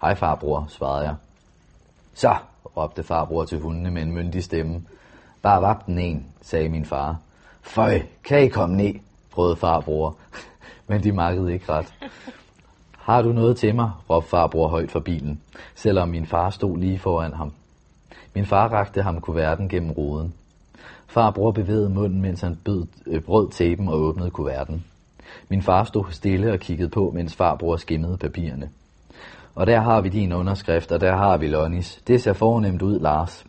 Speaker 2: Hej, farbror, svarede jeg. Så, råbte farbror til hundene med en myndig stemme. Bare vap den en, sagde min far. Føj, kan I komme ned, prøvede farbror. Men de makkede ikke ret. Har du noget til mig, råbte farbror højt fra bilen, selvom min far stod lige foran ham. Min far rakte ham kuverten gennem ruden. Farbror bevægede munden, mens han bød, øh, brød tæben og åbnede kuverten. Min far stod stille og kiggede på, mens farbror skimmede papirerne. Og der har vi din underskrift, og der har vi Lonnies. Det ser fornemt ud, Lars.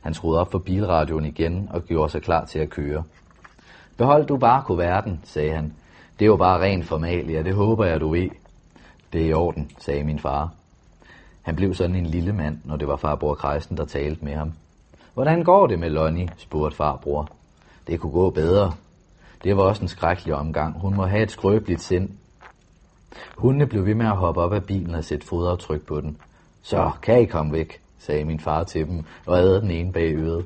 Speaker 2: Han skruede op for bilradioen igen og gjorde sig klar til at køre. Behold du bare kuverten, sagde han. Det er bare ren formalia, det håber jeg, du ved. Det er i orden, sagde min far. Han blev sådan en lille mand, når det var farbror Kreisen, der talte med ham. Hvordan går det med Lonnie? spurgte farbror. Det kunne gå bedre. Det var også en skrækkelig omgang. Hun må have et skrøbeligt sind. Hundene blev ved med at hoppe op af bilen og sætte fodaftryk på den. Så kan I komme væk, sagde min far til dem og ædede den ene bag øret.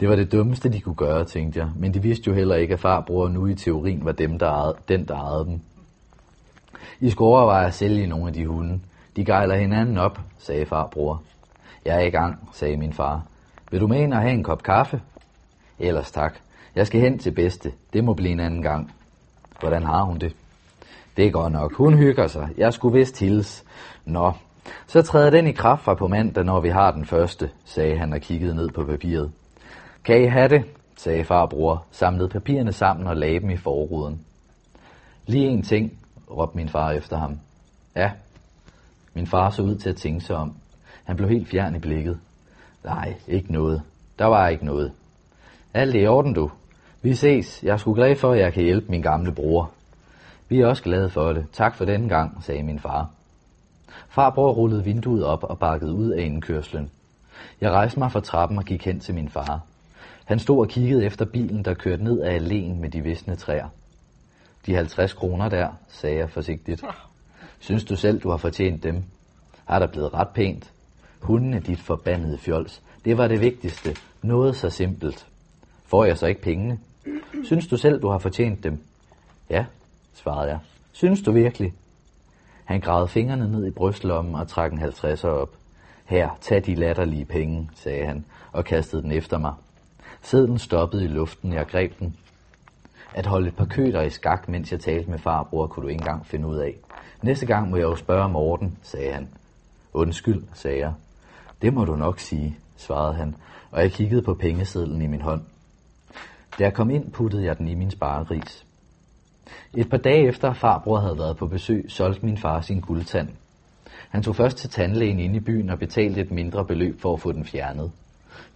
Speaker 2: Det var det dummeste, de kunne gøre, tænkte jeg, men de vidste jo heller ikke, at farbror nu i teorien var dem, der ejede, den, der ejede dem. I skulle overveje at sælge nogle af de hunde. De gejler hinanden op, sagde farbror. Jeg er i gang, sagde min far. Vil du med ind og have en kop kaffe? Ellers tak. Jeg skal hen til bedste. Det må blive en anden gang. Hvordan har hun det? Det går nok. Hun hygger sig. Jeg skulle vist hils. Nå, så træder den i kraft fra på mandag, når vi har den første, sagde han og kiggede ned på papiret. Kan I have det, sagde farbror, samlede papirerne sammen og lagde dem i forruden. Lige en ting, råbte min far efter ham. Ja. Min far så ud til at tænke sig om. Han blev helt fjern i blikket. Nej, ikke noget. Der var ikke noget. Alt er i orden, du. Vi ses. Jeg er sgu glad for, at jeg kan hjælpe min gamle bror. Vi er også glade for det. Tak for den gang, sagde min far. Farbror rullede vinduet op og bakkede ud af indkørslen. Jeg rejste mig fra trappen og gik hen til min far. Han stod og kiggede efter bilen, der kørte ned ad alléen med de visne træer. De 50 kroner der, sagde jeg forsigtigt. Synes du selv, du har fortjent dem? Har der blevet ret pænt? Hunden er dit forbandede fjols. Det var det vigtigste. Noget så simpelt. Får jeg så ikke pengene? Synes du selv, du har fortjent dem? Ja, svarede jeg. Synes du virkelig? Han gravede fingrene ned i brystlommen og trak en 50'er op. Her, tag de latterlige penge, sagde han, og kastede den efter mig. Sedlen stoppede i luften, jeg greb den. At holde et par køder i skak, mens jeg talte med farbror, kunne du ikke engang finde ud af. Næste gang må jeg jo spørge Morten, sagde han. Undskyld, sagde jeg. Det må du nok sige, svarede han, og jeg kiggede på pengesedlen i min hånd. Da jeg kom ind, puttede jeg den i min sparegris. Et par dage efter farbror havde været på besøg, solgte min far sin guldtand. Han tog først til tandlægen inde i byen og betalte et mindre beløb for at få den fjernet.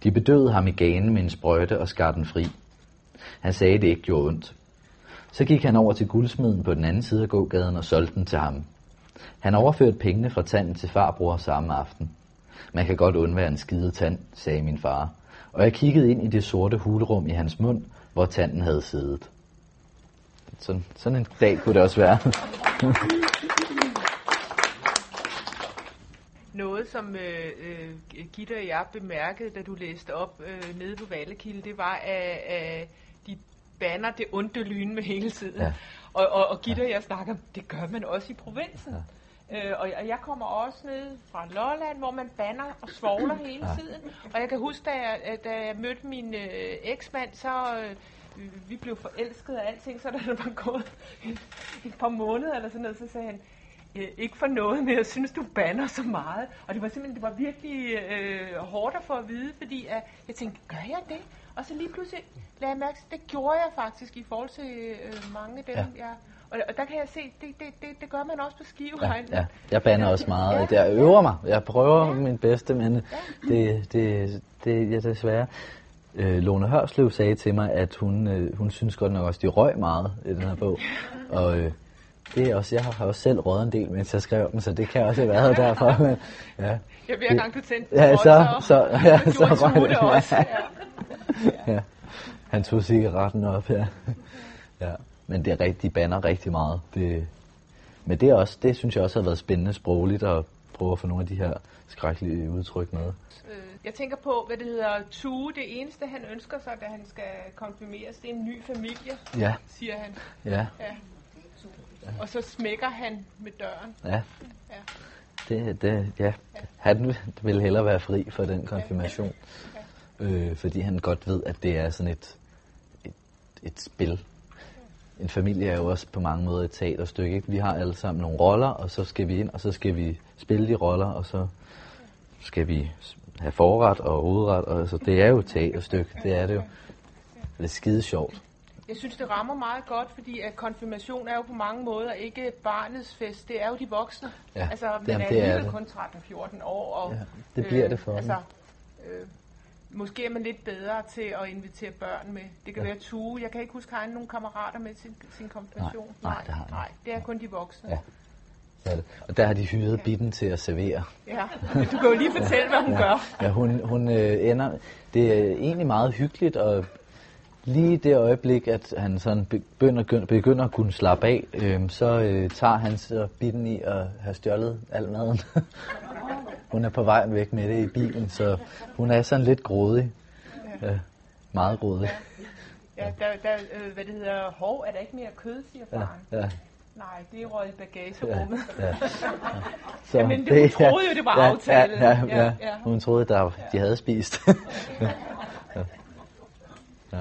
Speaker 2: De bedøvede ham i ganen med en sprøjte og skar den fri. Han sagde, det ikke gjorde ondt. Så gik han over til guldsmeden på den anden side af gågaden og solgte den til ham. Han overførte pengene fra tanden til farbror samme aften. Man kan godt undvære en skide tand, sagde min far, og jeg kiggede ind i det sorte hulrum i hans mund, hvor tanden havde siddet. Sådan, sådan en dag kunne det også være.
Speaker 4: Noget, som øh, øh, Gitte og jeg bemærkede, da du læste op øh, nede på Vallekilde, det var, at, at de banner det onde lyn med hele tiden. Ja. Og, og, og Gitte og jeg snakker, det gør man også i provinsen. Ja. Øh, og, og jeg kommer også ned fra Lolland, hvor man banner og svogler hele tiden. Og jeg kan huske, da jeg, da jeg mødte min øh, eksmand, så... Øh, vi blev forelskede og alting, så da der var gået et, et par måneder eller sådan noget, så sagde han, øh, ikke for noget, men jeg synes, du banner så meget. Og det var simpelthen, det var virkelig øh, hårdt at få at vide, fordi at jeg tænkte, gør jeg det? Og så lige pludselig lagde jeg mærke det gjorde jeg faktisk i forhold til øh, mange af dem, ja. jeg... Og, og der kan jeg se, det, det, det, det gør man også på skivehegn.
Speaker 2: Ja, ja, jeg bander også meget. Ja. Jeg øver mig. Jeg prøver ja. min bedste, men ja. det, det, det, ja, desværre. Øh, Lone Hørslev sagde til mig, at hun, øh, hun synes godt nok også, de røg meget i den her bog. Og øh, det er også, jeg har også selv røget en del, mens jeg skrev den, så det kan også have været derfor. Men,
Speaker 4: ja. Jeg hver gang du tændte
Speaker 2: ja, så, så, ja, så, så røg det også. Ja. ja. Han tog cigaretten op, ja. ja. Men det er rigtig, de banner rigtig meget. Det, men det, er også, det synes jeg også har været spændende sprogligt at prøve at få nogle af de her skrækkelige udtryk med.
Speaker 4: Øh, jeg tænker på, hvad det hedder, Tue. Det eneste, han ønsker sig, da han skal konfirmeres, det er en ny familie,
Speaker 2: ja.
Speaker 4: siger han.
Speaker 2: Ja. ja.
Speaker 4: Og så smækker han med døren.
Speaker 2: Ja. ja. Det, det, ja. Han vil hellere være fri for den konfirmation. Ja. Øh, fordi han godt ved, at det er sådan et, et, et spil. En familie er jo også på mange måder et teaterstykke. Ikke? Vi har alle sammen nogle roller, og så skal vi ind, og så skal vi spille de roller, og så skal vi have forret og hovedret. Og, altså, det er jo et teaterstykke, det er det jo. Det er skide sjovt.
Speaker 4: Jeg synes, det rammer meget godt, fordi at konfirmation er jo på mange måder ikke barnets fest, det er jo de voksne.
Speaker 2: Ja,
Speaker 4: altså, man
Speaker 2: jamen,
Speaker 4: er
Speaker 2: det
Speaker 4: er kun 13-14 år. Og,
Speaker 2: ja, det bliver øh, det for
Speaker 4: altså, øh, Måske er man lidt bedre til at invitere børn med. Det kan ja. være Tue. Jeg kan ikke huske, har han nogle kammerater med til sin konfirmation?
Speaker 2: Nej, nej, det har
Speaker 4: nej, det er kun de voksne. Ja.
Speaker 2: Ja, og der har de hyret ja. bitten til at servere.
Speaker 4: Ja, men du kan jo lige fortælle, hvad hun
Speaker 2: ja.
Speaker 4: gør.
Speaker 2: Ja, hun, hun øh, ender... Det er egentlig meget hyggeligt, og lige det øjeblik, at han sådan begynder, begynder at kunne slappe af, øh, så øh, tager han så bitten i at have stjålet al maden. hun er på vej væk med det i bilen, så hun er sådan lidt grådig. Ja. Ja, meget grådig.
Speaker 4: Ja, der, der øh, hvad det hedder, hov, er der ikke mere kød, siger faren.
Speaker 2: Ja, ja.
Speaker 4: Nej, det er røget i bagagerummet.
Speaker 2: Ja, ja.
Speaker 4: Så Jamen, det, hun troede jo, det var
Speaker 2: ja,
Speaker 4: aftalt.
Speaker 2: Ja, ja, ja, ja. Hun troede, der, de havde spist. ja.
Speaker 4: Ja.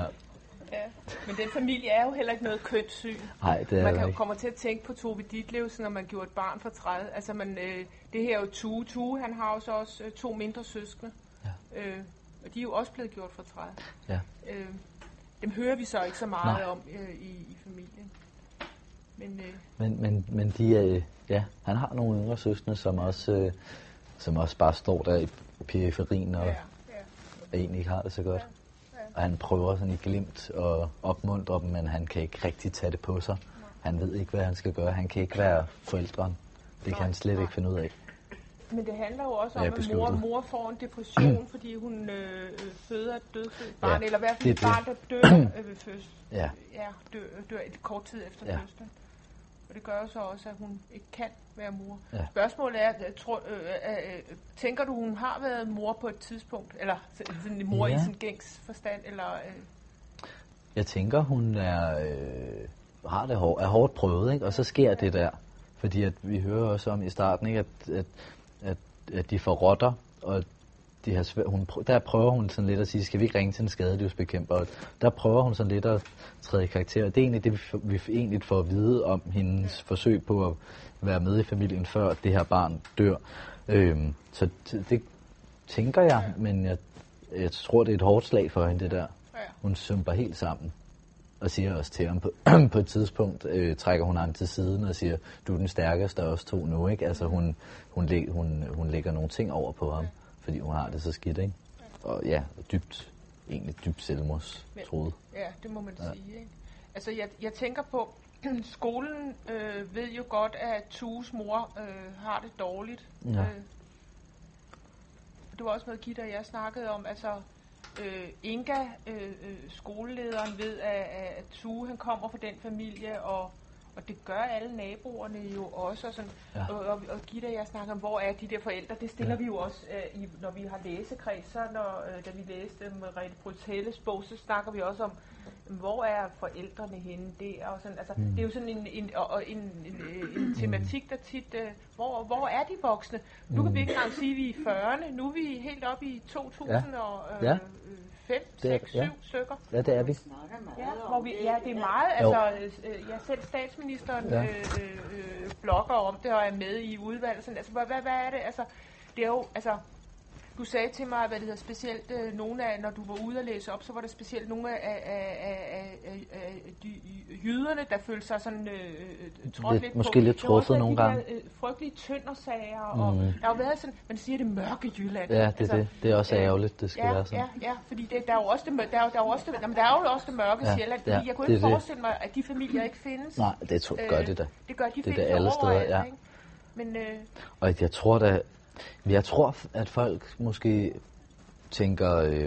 Speaker 4: Men den familie er jo heller ikke noget kønssyn.
Speaker 2: Nej, det er
Speaker 4: Man kan
Speaker 2: ikke.
Speaker 4: komme til at tænke på Tove Ditlevsen, når man gjorde et barn for 30. Altså, man, øh, det her er jo Tue. Tue, han har jo så også øh, to mindre søskende. Ja. Øh, og de er jo også blevet gjort for 30.
Speaker 2: Ja.
Speaker 4: Øh, dem hører vi så ikke så meget Nej. om øh, i, i familien. Men, øh,
Speaker 2: men, men, men de er, ja, han har nogle yngre søskende, som også, øh, som også bare står der i periferien og, ja, ja. egentlig ikke har det så godt. Ja. Og han prøver sådan i glimt at opmuntre dem, men han kan ikke rigtig tage det på sig. Han ved ikke, hvad han skal gøre. Han kan ikke være forældren. Det kan han slet ikke finde ud af.
Speaker 4: Men det handler jo også om, at mor, mor får en depression, fordi hun øh, føder et dødfødt barn, ja, eller i hvert fald et barn, der dør øh, ved fødsel.
Speaker 2: Ja.
Speaker 4: ja dør, dør et kort tid efter ja. fødslen. Og det gør jo så også, at hun ikke kan være mor. Ja. Spørgsmålet er, tror, øh, øh, øh, tænker du, hun har været mor på et tidspunkt? Eller sådan mor ja. i sin gængs forstand? Eller, øh?
Speaker 2: Jeg tænker, hun er, øh, har det hår, er hårdt prøvet, ikke? og så sker det der. Fordi at vi hører også om i starten, ikke? At, at, at, at de får rotter, og de har svært, hun, der prøver hun sådan lidt at sige, skal vi ikke ringe til en skadelivsbekæmper? Og der prøver hun sådan lidt at træde karakter. Det er egentlig det, vi, vi egentlig får at vide om hendes forsøg på at være med i familien, før det her barn dør. Øhm, så det, det tænker jeg, men jeg, jeg tror, det er et hårdt slag for hende, det der. Hun sumper helt sammen og siger også til ham på, på et tidspunkt, øh, trækker hun ham til siden og siger, du er den stærkeste af os to nu, ikke? Altså hun, hun, hun, hun lægger nogle ting over på ham fordi hun har det så skidt, ikke? Og ja, dybt egentlig dybt selvmordstroet.
Speaker 4: Ja, det må man ja. sige. Ikke? Altså, jeg, jeg tænker på, skolen øh, ved jo godt, at Tues mor øh, har det dårligt. Ja. Øh, det var også noget, Gitte og jeg snakkede om. Altså, øh, Inga, øh, øh, skolelederen, ved, at, at Tue han kommer fra den familie, og og det gør alle naboerne jo også. Og, sådan, ja. og, og, og Gitte og jeg snakker om, hvor er de der forældre? Det stiller ja. vi jo også, øh, i, når vi har læsekredser. Når, øh, da vi læste Merete Brutelles bog, så snakker vi også om, hvor er forældrene henne der? Og sådan, altså, mm. Det er jo sådan en, en, en, en, en tematik, der tit, øh, hvor, hvor er de voksne? Nu kan vi ikke engang sige, at vi er i 40'erne, nu er vi helt oppe i 2000 ja. og... Øh, ja. 5, 6, 7 stykker.
Speaker 2: Ja, det er vi.
Speaker 4: Ja, hvor vi, ja det er meget. Altså, øh, jeg selv statsministeren ja. øh, øh, blogger om det og er med i udvalget. Sådan, altså, hvad, hvad, hvad er det? Altså, det er jo, altså, du sagde til mig, hvad det hedder, specielt øh, nogle af, når du var ude og læse op, så var der specielt nogle af, af, af, af, af de jyderne, der følte sig sådan øh, øh trådt lidt, lidt
Speaker 2: Måske
Speaker 4: på.
Speaker 2: lidt truffet nogle gange.
Speaker 4: Der, øh, frygtelige tøndersager, mm. og der har jo været sådan, man siger det mørke Jylland.
Speaker 2: Ja, det er altså, det. Det er også ærgerligt, det skal
Speaker 4: ja,
Speaker 2: være sådan.
Speaker 4: Ja, ja, fordi det, der er jo også det, der er, der er også det, jamen, der er jo også det mørke ja, Sjælland, fordi ja, jeg kunne ikke forestille mig, at de familier ikke findes.
Speaker 2: Nej, det tror, gør det da.
Speaker 4: Det gør de
Speaker 2: det
Speaker 4: findes
Speaker 2: det alle steder, ja.
Speaker 4: Ikke? Men, øh,
Speaker 2: og jeg tror da, jeg tror, at folk måske tænker, øh,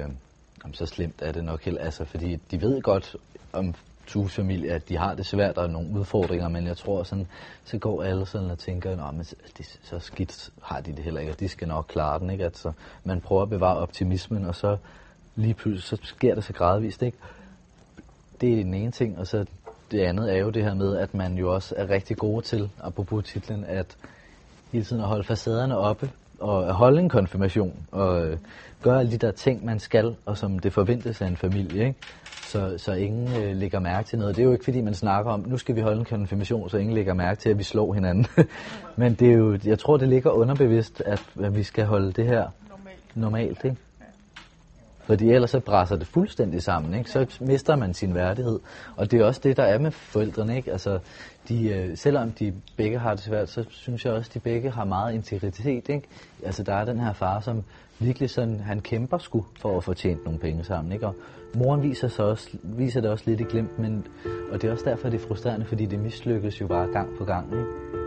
Speaker 2: jamen, så slemt er det nok helt, altså, fordi de ved godt om Tues familie, at de har det svært og nogle udfordringer, men jeg tror sådan, så går alle sådan og tænker, at det, så skidt har de det heller ikke, og de skal nok klare den, ikke? Altså, man prøver at bevare optimismen, og så lige pludselig, så sker det så gradvist, ikke? Det er den ene ting, og så det andet er jo det her med, at man jo også er rigtig gode til, apropos titlen, at hele tiden at holde facaderne oppe, og holde en konfirmation, og øh, gøre alle de der ting, man skal, og som det forventes af en familie, ikke? Så, så ingen øh, lægger mærke til noget. Det er jo ikke fordi, man snakker om, nu skal vi holde en konfirmation, så ingen lægger mærke til, at vi slår hinanden. Men det er jo, jeg tror, det ligger underbevidst, at, at vi skal holde det her normalt, normalt ikke? Fordi ellers så brænder det fuldstændig sammen, ikke? så mister man sin værdighed. Og det er også det, der er med forældrene. Ikke? Altså, de, øh, selvom de begge har det svært, så synes jeg også, at de begge har meget integritet. Ikke? Altså, der er den her far, som virkelig sådan, han kæmper sgu for at få tjent nogle penge sammen. Ikke? Og moren viser, sig også, viser det også lidt i glimt, men, og det er også derfor, det er frustrerende, fordi det mislykkes jo bare gang på gang. Ikke?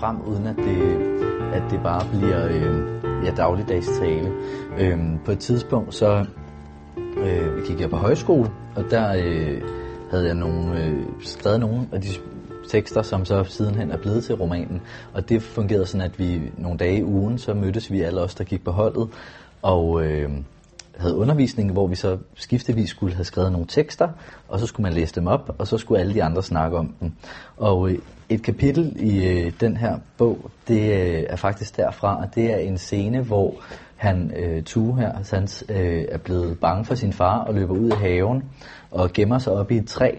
Speaker 2: Frem, uden at det, at det bare bliver øh, ja, dagligdags tale. Øh, på et tidspunkt så øh, gik jeg på højskole, og der øh, havde jeg nogle, øh, skrevet nogle af de tekster, som så sidenhen er blevet til romanen. Og det fungerede sådan, at vi nogle dage i ugen, så mødtes vi alle os, der gik på holdet, og øh, havde undervisning, hvor vi så skiftevis skulle have skrevet nogle tekster, og så skulle man læse dem op, og så skulle alle de andre snakke om dem. Og øh, et kapitel i øh, den her bog, det øh, er faktisk derfra, og det er en scene, hvor han, øh, Tue her, hans, øh, er blevet bange for sin far og løber ud i haven og gemmer sig op i et træ.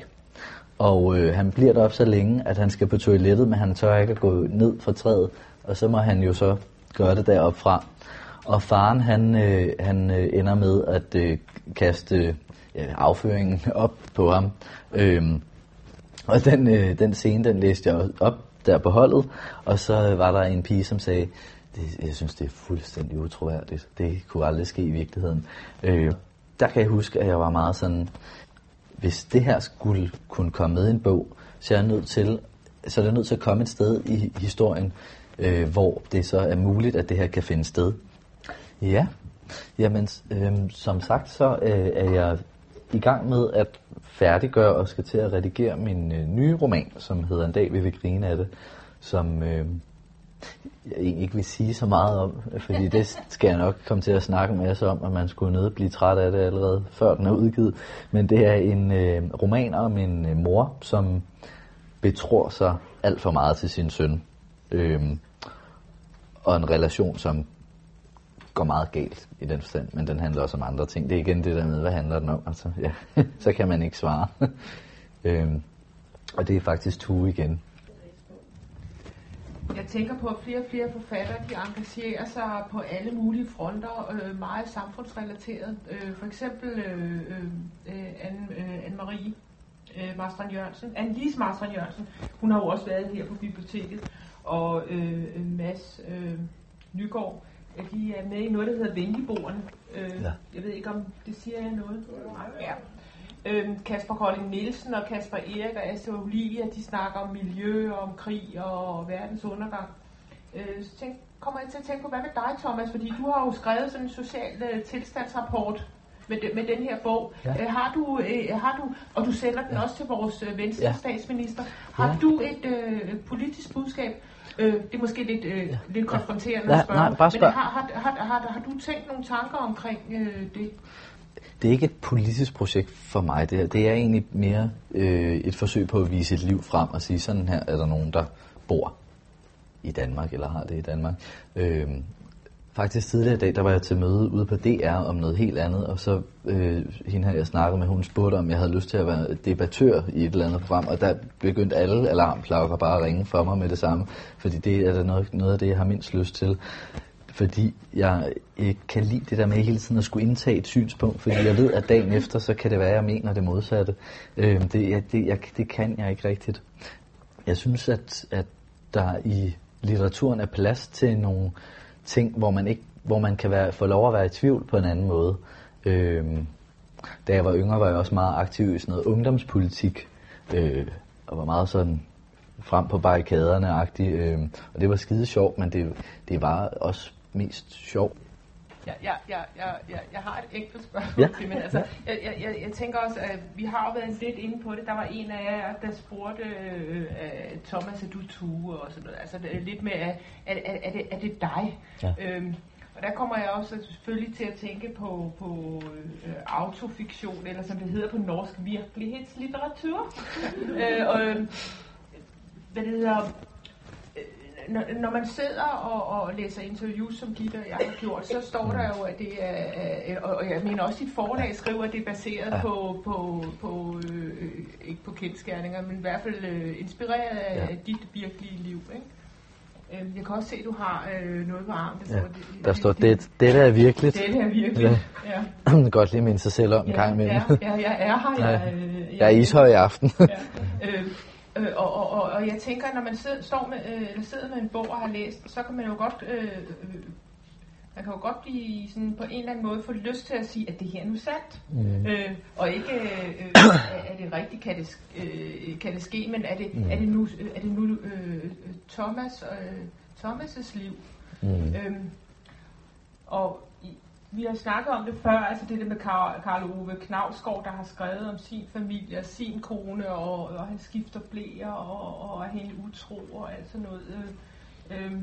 Speaker 2: Og øh, han bliver deroppe så længe, at han skal på toilettet, men han tør ikke at gå ned fra træet, og så må han jo så gøre det deroppe fra. Og faren han, øh, han øh, ender med at øh, kaste øh, afføringen op på ham. Øh, og den, øh, den scene, den læste jeg op der på holdet, og så var der en pige, som sagde, det, jeg synes, det er fuldstændig utroværdigt. Det kunne aldrig ske i virkeligheden. Øh, der kan jeg huske, at jeg var meget sådan, hvis det her skulle kunne komme med i en bog, så er jeg nødt til, så er det nødt til at komme et sted i historien, øh, hvor det så er muligt, at det her kan finde sted. Ja, jamen øh, som sagt, så øh, er jeg i gang med at færdiggør og skal til at redigere min øh, nye roman, som hedder En dag vi vil grine af det, som øh, jeg egentlig ikke vil sige så meget om, fordi det skal jeg nok komme til at snakke med os om, at man skulle nede blive træt af det allerede før den er udgivet. Men det er en øh, roman om en øh, mor, som betror sig alt for meget til sin søn. Øh, og en relation, som går meget galt i den forstand, men den handler også om andre ting. Det er igen det der med, hvad handler den om? Altså, ja, så kan man ikke svare. øhm, og det er faktisk Tue igen.
Speaker 4: Jeg tænker på, at flere og flere forfattere de engagerer sig på alle mulige fronter, øh, meget samfundsrelateret. Øh, for eksempel øh, øh, øh Anne, øh, Anne-Marie øh, Marstrand Jørgensen, Anne-Lise Marstrand Jørgensen, hun har jo også været her på biblioteket, og øh, Mads øh, Nygaard, de er med i noget, der hedder Venligboerne. Øh, ja. Jeg ved ikke, om det siger jeg noget. Ja. Øhm, Kasper Kolding Nielsen og Kasper Erik og Astrid Olivia, de snakker om miljø og om krig og verdens undergang. Øh, så tænk, kommer jeg til at tænke på, hvad med dig, Thomas? Fordi du har jo skrevet sådan en social uh, tilstandsrapport med, de, med den her bog. Ja. Øh, har, du, øh, har du, og du sender den ja. også til vores øh, venstre ja. statsminister. Har ja. du et øh, politisk budskab? Øh, det er måske lidt, øh, ja. lidt konfronterende ja. at spørge. Nej, bare spørg. Men har, har, har, har, har du tænkt nogle tanker omkring øh, det?
Speaker 2: det er ikke et politisk projekt for mig, det her. Det er egentlig mere øh, et forsøg på at vise et liv frem og sige, sådan her er der nogen, der bor i Danmark, eller har det i Danmark. Øh, faktisk tidligere i dag, der var jeg til møde ude på DR om noget helt andet, og så øh, hende her, jeg snakkede med, hun spurgte, om jeg havde lyst til at være debattør i et eller andet program, og der begyndte alle alarmklokker bare at ringe for mig med det samme, fordi det er noget, noget af det, jeg har mindst lyst til fordi jeg ikke kan lide det der med hele tiden at skulle indtage et synspunkt, fordi jeg ved, at dagen efter, så kan det være, at jeg mener det modsatte. Øh, det, jeg, det, jeg, det kan jeg ikke rigtigt. Jeg synes, at, at der i litteraturen er plads til nogle ting, hvor man ikke hvor man kan være, få lov at være i tvivl på en anden måde. Øh, da jeg var yngre, var jeg også meget aktiv i sådan noget ungdomspolitik, øh, og var meget sådan frem på barrikaderne-agtig, øh, og det var skide sjovt, men det, det var også mest sjovt.
Speaker 4: Ja, ja, ja, ja, ja, jeg har et enkelt spørgsmål ja. til, men altså, jeg, jeg, jeg, jeg tænker også, at vi har jo været lidt inde på det. Der var en af jer, der spurgte uh, Thomas, at du tue og sådan noget. Altså lidt med, er, er, er, det, er det dig? Ja. Øhm, og der kommer jeg også selvfølgelig til at tænke på, på øh, autofiktion, eller som det hedder på norsk, virkelighedslitteratur. øh, og, øh, hvad det hedder, når, når man sidder og, og læser interviews, som Gitte og jeg har gjort, så står der jo, at det er, og jeg mener også, dit forlag skriver, at det er baseret ja. på, på, på øh, ikke på kendskærninger, men i hvert fald øh, inspireret af ja. dit virkelige liv, ikke? Øhm, jeg kan også se, at du har øh, noget på armen.
Speaker 2: Der, ja. det, der står, det, det der er virkeligt.
Speaker 4: Det er virkeligt, ja.
Speaker 2: ja. Godt lige minde sig selv om ja, en gang imellem.
Speaker 4: Ja, ja, jeg er her. Jeg,
Speaker 2: øh, jeg, jeg er ishøj i aften. ja.
Speaker 4: øh, Øh, og, og, og, og jeg tænker, når man sidder, står med, øh, eller sidder med en bog og har læst, så kan man jo godt, øh, øh, man kan jo godt blive sådan på en eller anden måde få lyst til at sige, at det her er nu sandt. Mm. Øh, og ikke, øh, er det rigtigt, kan det, øh, kan det ske, men er det, mm. er det nu, er det nu øh, Thomas, øh, Thomas' liv? Mm. Øh, og vi har snakket om det før, altså det der med Karl Ove Knavsgaard, der har skrevet om sin familie og sin kone, og, og han skifter blæer, og, og er helt utro og alt sådan noget. Øh, øh,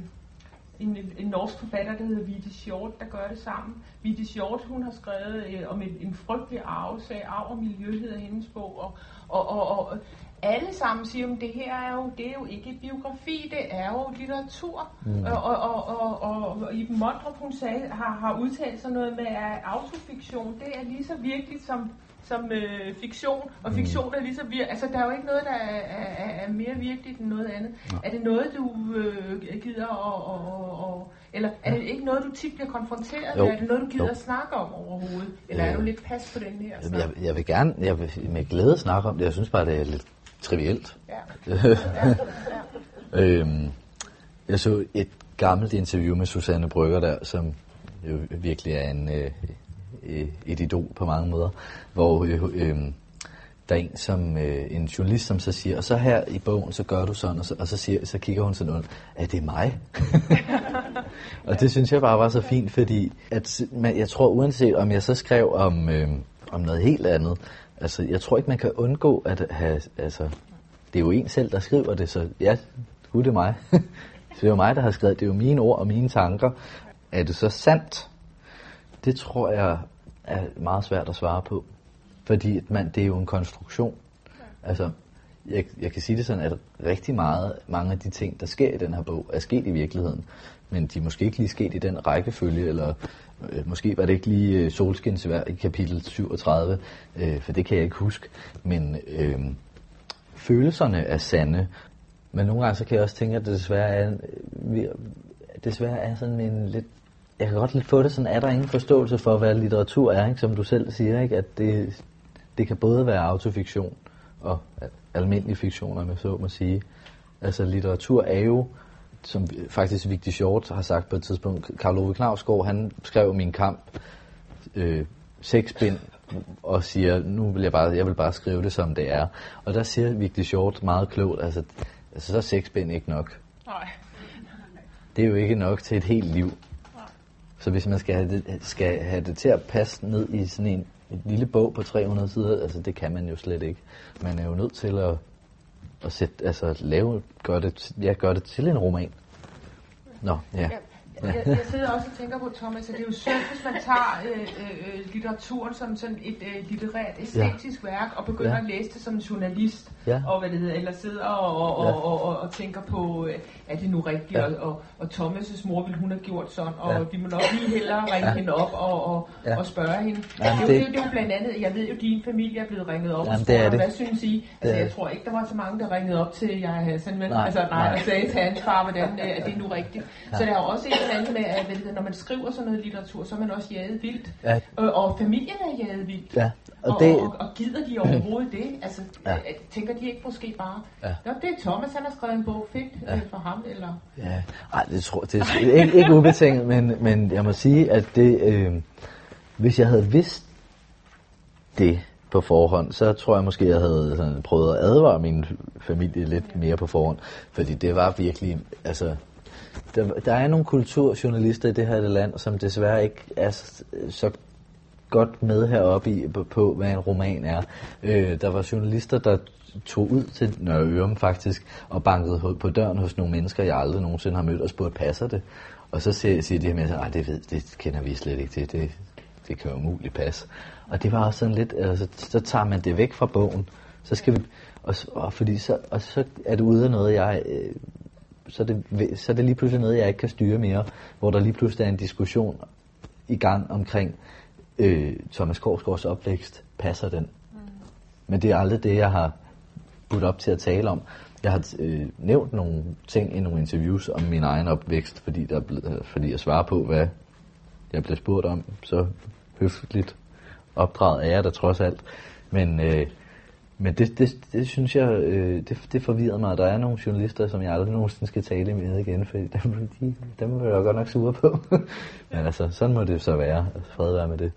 Speaker 4: en, en norsk forfatter, der hedder Vite Short, der gør det sammen. Vite Short, hun har skrevet øh, om en, en frygtelig arvesag, arv og miljø hedder hendes bog, og, og, og, og alle sammen siger, at det her er jo, det er jo ikke biografi, det er jo litteratur. Mm. Og, og, og, og, og, Iben Mondrup, hun sagde, har, har udtalt sig noget med, at autofiktion, det er lige så virkeligt som, som øh, fiktion, og mm. fiktion er lige så virkelig. Altså, der er jo ikke noget, der er, er, er mere virkeligt end noget andet. Ja. Er det noget, du øh, gider og, og, og, eller er det ikke noget, du tit bliver konfronteret jo. med? Er det noget, du gider jo. at snakke om overhovedet? Eller øh, er du lidt pas på den her
Speaker 2: snak? Jeg, jeg vil gerne, jeg vil med glæde snakke om det. Jeg synes bare, det er lidt trivielt. Ja. ja, øhm, jeg så et gammelt interview med Susanne Brygger der, som jo virkelig er en, øh, et idol på mange måder, hvor øh, øh, der er en, som, øh, en journalist, som så siger, og så her i bogen, så gør du sådan, og så, og så, siger, så kigger hun sådan ud, er det mig? og det synes jeg bare var så fint, fordi at, man, jeg tror uanset om jeg så skrev om, øh, om noget helt andet, Altså, jeg tror ikke, man kan undgå at have... Altså, det er jo en selv, der skriver det, så ja, gud det er mig. det er jo mig, der har skrevet, det er jo mine ord og mine tanker. Er det så sandt? Det tror jeg er meget svært at svare på. Fordi man, det er jo en konstruktion. Altså, jeg, jeg kan sige det sådan, at rigtig meget, mange af de ting, der sker i den her bog, er sket i virkeligheden. Men de er måske ikke lige sket i den rækkefølge, eller Øh, måske var det ikke lige øh, solskinsvær i kapitel 37, øh, for det kan jeg ikke huske. Men øh, følelserne er sande, men nogle gange så kan jeg også tænke, at det desværre er, øh, vi, desværre er sådan en lidt jeg kan godt lidt få det sådan, er der ingen forståelse for, hvad litteratur er, ikke? som du selv siger, ikke? at det, det kan både være autofiktion og almindelig fiktion, om jeg så må sige. Altså litteratur er jo, som faktisk Vigtig Short har sagt på et tidspunkt, Karl Ove Knavsgaard, han skrev Min Kamp, øh, seks bind, og siger, nu vil jeg bare, jeg vil bare skrive det, som det er. Og der siger Vigtig Short meget klogt, altså, altså så er seks bind ikke nok. Nej. Det er jo ikke nok til et helt liv. Så hvis man skal have, det, skal have det til at passe ned i sådan en et lille bog på 300 sider, altså det kan man jo slet ikke. Man er jo nødt til at, at sætte, altså lave, gøre det, ja, gør det til en roman. Nå, ja.
Speaker 4: Jeg, jeg sidder også og tænker på, Thomas, at det er jo synd, hvis man tager øh, øh, litteraturen som sådan et øh, litterært, æstetisk ja. værk, og begynder ja. at læse det som en journalist, ja. og hvad det hedder, eller sidder og, og, ja. og, og, og, og tænker på, øh, er det nu rigtigt, ja. og, og, og Thomas' mor ville hun have gjort sådan, og ja. vi må nok lige hellere ringe ja. hende op og, og, ja. og spørge hende. Jamen, det, det, det, det er jo blandt andet, jeg ved jo, at din familie er blevet ringet op Jamen, og spurgt, hvad synes I? Altså, jeg tror ikke, der var så mange, der ringede op til jeg Hassan, men, nej, altså, nej, nej. og sagde til hans far, hvordan øh, er det nu rigtigt. Ja. Så der er også et eller andet med, at ved, når man skriver sådan noget litteratur, så er man også jaget vildt. Ja. Og, og familien er jaget vildt. Ja. Og, og, det... og, og gider de overhovedet det? Altså, ja. øh, tænker de ikke måske bare, ja. Nå, det er Thomas, han har skrevet en bog, fedt ja. øh, for ham, eller?
Speaker 2: Ja, Ej, det tror det er ikke, ikke ubetinget, men, men jeg må sige, at det, øh, hvis jeg havde vidst det på forhånd, så tror jeg måske, jeg havde sådan, prøvet at advare min familie lidt mere på forhånd, fordi det var virkelig, altså, der, der er nogle kulturjournalister i det her land, som desværre ikke er så, så godt med heroppe i, på, på, hvad en roman er. Øh, der var journalister, der tog ud til Nørre faktisk, og bankede på døren hos nogle mennesker, jeg aldrig nogensinde har mødt, og spurgte, passer det? Og så siger, siger de her mennesker, at det, ved, det kender vi slet ikke til, det, det kan jo umuligt passe. Og det var også sådan lidt, altså, så tager man det væk fra bogen, så skal vi, og, og, fordi så, og så er det ude af noget, jeg øh, så er, det, så det lige pludselig noget, jeg ikke kan styre mere, hvor der lige pludselig er en diskussion i gang omkring øh, Thomas Korsgaards opvækst. Passer den? Mm. Men det er aldrig det, jeg har budt op til at tale om. Jeg har øh, nævnt nogle ting i nogle interviews om min egen opvækst, fordi, der blevet, fordi jeg svarer på, hvad jeg bliver spurgt om. Så høfligt opdraget er jeg da trods alt. Men øh, men det, det, det synes jeg, øh, det, det forvirrer mig, at der er nogle journalister, som jeg aldrig nogensinde skal tale med igen, for dem, de, dem vil jeg godt nok sure på. Men altså, sådan må det så være. Fred være med det.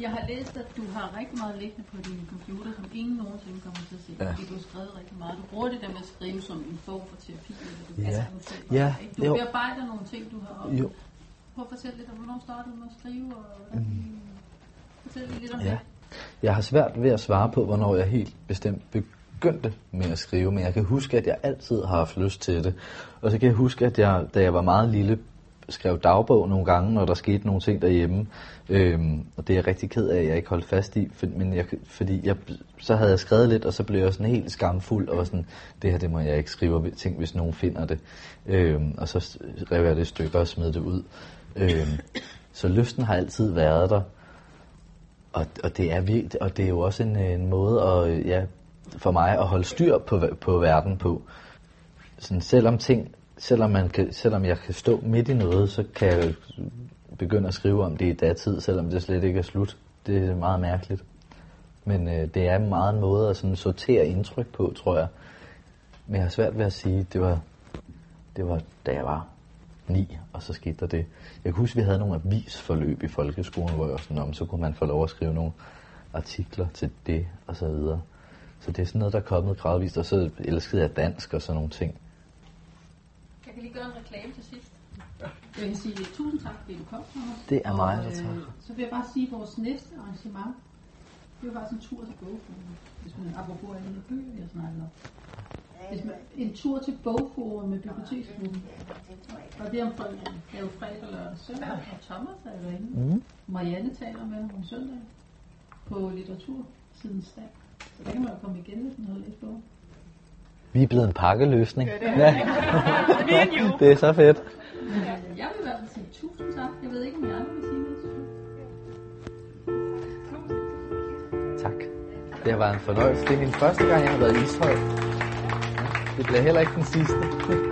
Speaker 3: Jeg har læst, at du har rigtig meget liggende på din computer, som ingen nogensinde kommer til at se. Ja. Fordi du har skrevet rigtig meget. Du bruger det der med at skrive som en form for terapi. Eller du ja. Selv, ja. Du jo. bearbejder nogle ting, du har. Jo. Prøv at fortælle lidt om, hvornår startede du med at skrive, og mm. fortæl lidt om ja. det.
Speaker 2: Jeg har svært ved at svare på, hvornår jeg helt bestemt begyndte med at skrive, men jeg kan huske, at jeg altid har haft lyst til det. Og så kan jeg huske, at jeg, da jeg var meget lille, skrev dagbog nogle gange, når der skete nogle ting derhjemme. Øhm, og det er jeg rigtig ked af, at jeg ikke holdt fast i, for, men jeg, fordi jeg, så havde jeg skrevet lidt, og så blev jeg sådan helt skamfuld, og var sådan, det her det må jeg ikke skrive, tænk hvis nogen finder det. Øhm, og så rev jeg det stykker og smed det ud. Øhm, så lysten har altid været der. Og, og, det er vildt, og det er jo også en, en måde at, ja, for mig at holde styr på, på verden på. Sådan, selvom ting, selvom, man kan, selvom jeg kan stå midt i noget, så kan jeg begynde at skrive om det i datid, selvom det slet ikke er slut. Det er meget mærkeligt. Men øh, det er meget en måde at sådan sortere indtryk på, tror jeg. Men jeg har svært ved at sige, det var, det var da jeg var 9, og så skete der det. Jeg kan huske, at vi havde nogle avisforløb i folkeskolen, hvor jeg sådan om, så kunne man få lov at skrive nogle artikler til det, og så videre. Så det er sådan noget, der er kommet gradvist, og så elskede jeg dansk og sådan nogle ting.
Speaker 3: Jeg kan lige gøre en reklame til sidst. Jeg vil sige tusind tak, fordi du kom.
Speaker 2: Det er mig, der tager. Øh,
Speaker 3: så vil jeg bare sige, at vores næste arrangement, det er faktisk en tur til bogklubben. Hvis man apropos alle de bøger, vi har snakket om. Hvis man, en tur til bogforum med biblioteksklubben. Og det er om fredag. Det er jo fredag, lørdag, søndag. Og Thomas er derinde.
Speaker 2: Mm.
Speaker 3: Marianne taler med ham om søndag på litteratur siden dag. Så der kan man jo komme igen, hvis man har læst bogen.
Speaker 2: Vi er blevet en pakkeløsning.
Speaker 4: Ja, det er
Speaker 2: Ja.
Speaker 4: And you.
Speaker 2: Det er så fedt.
Speaker 3: Øh, jeg vil i hvert fald sige tusind tak. Jeg ved ikke, om jeg andre vil sige noget.
Speaker 2: Tak. Det har været en fornøjelse. Det er min første gang, jeg har været i Ishøj. Det bliver heller ikke den sidste.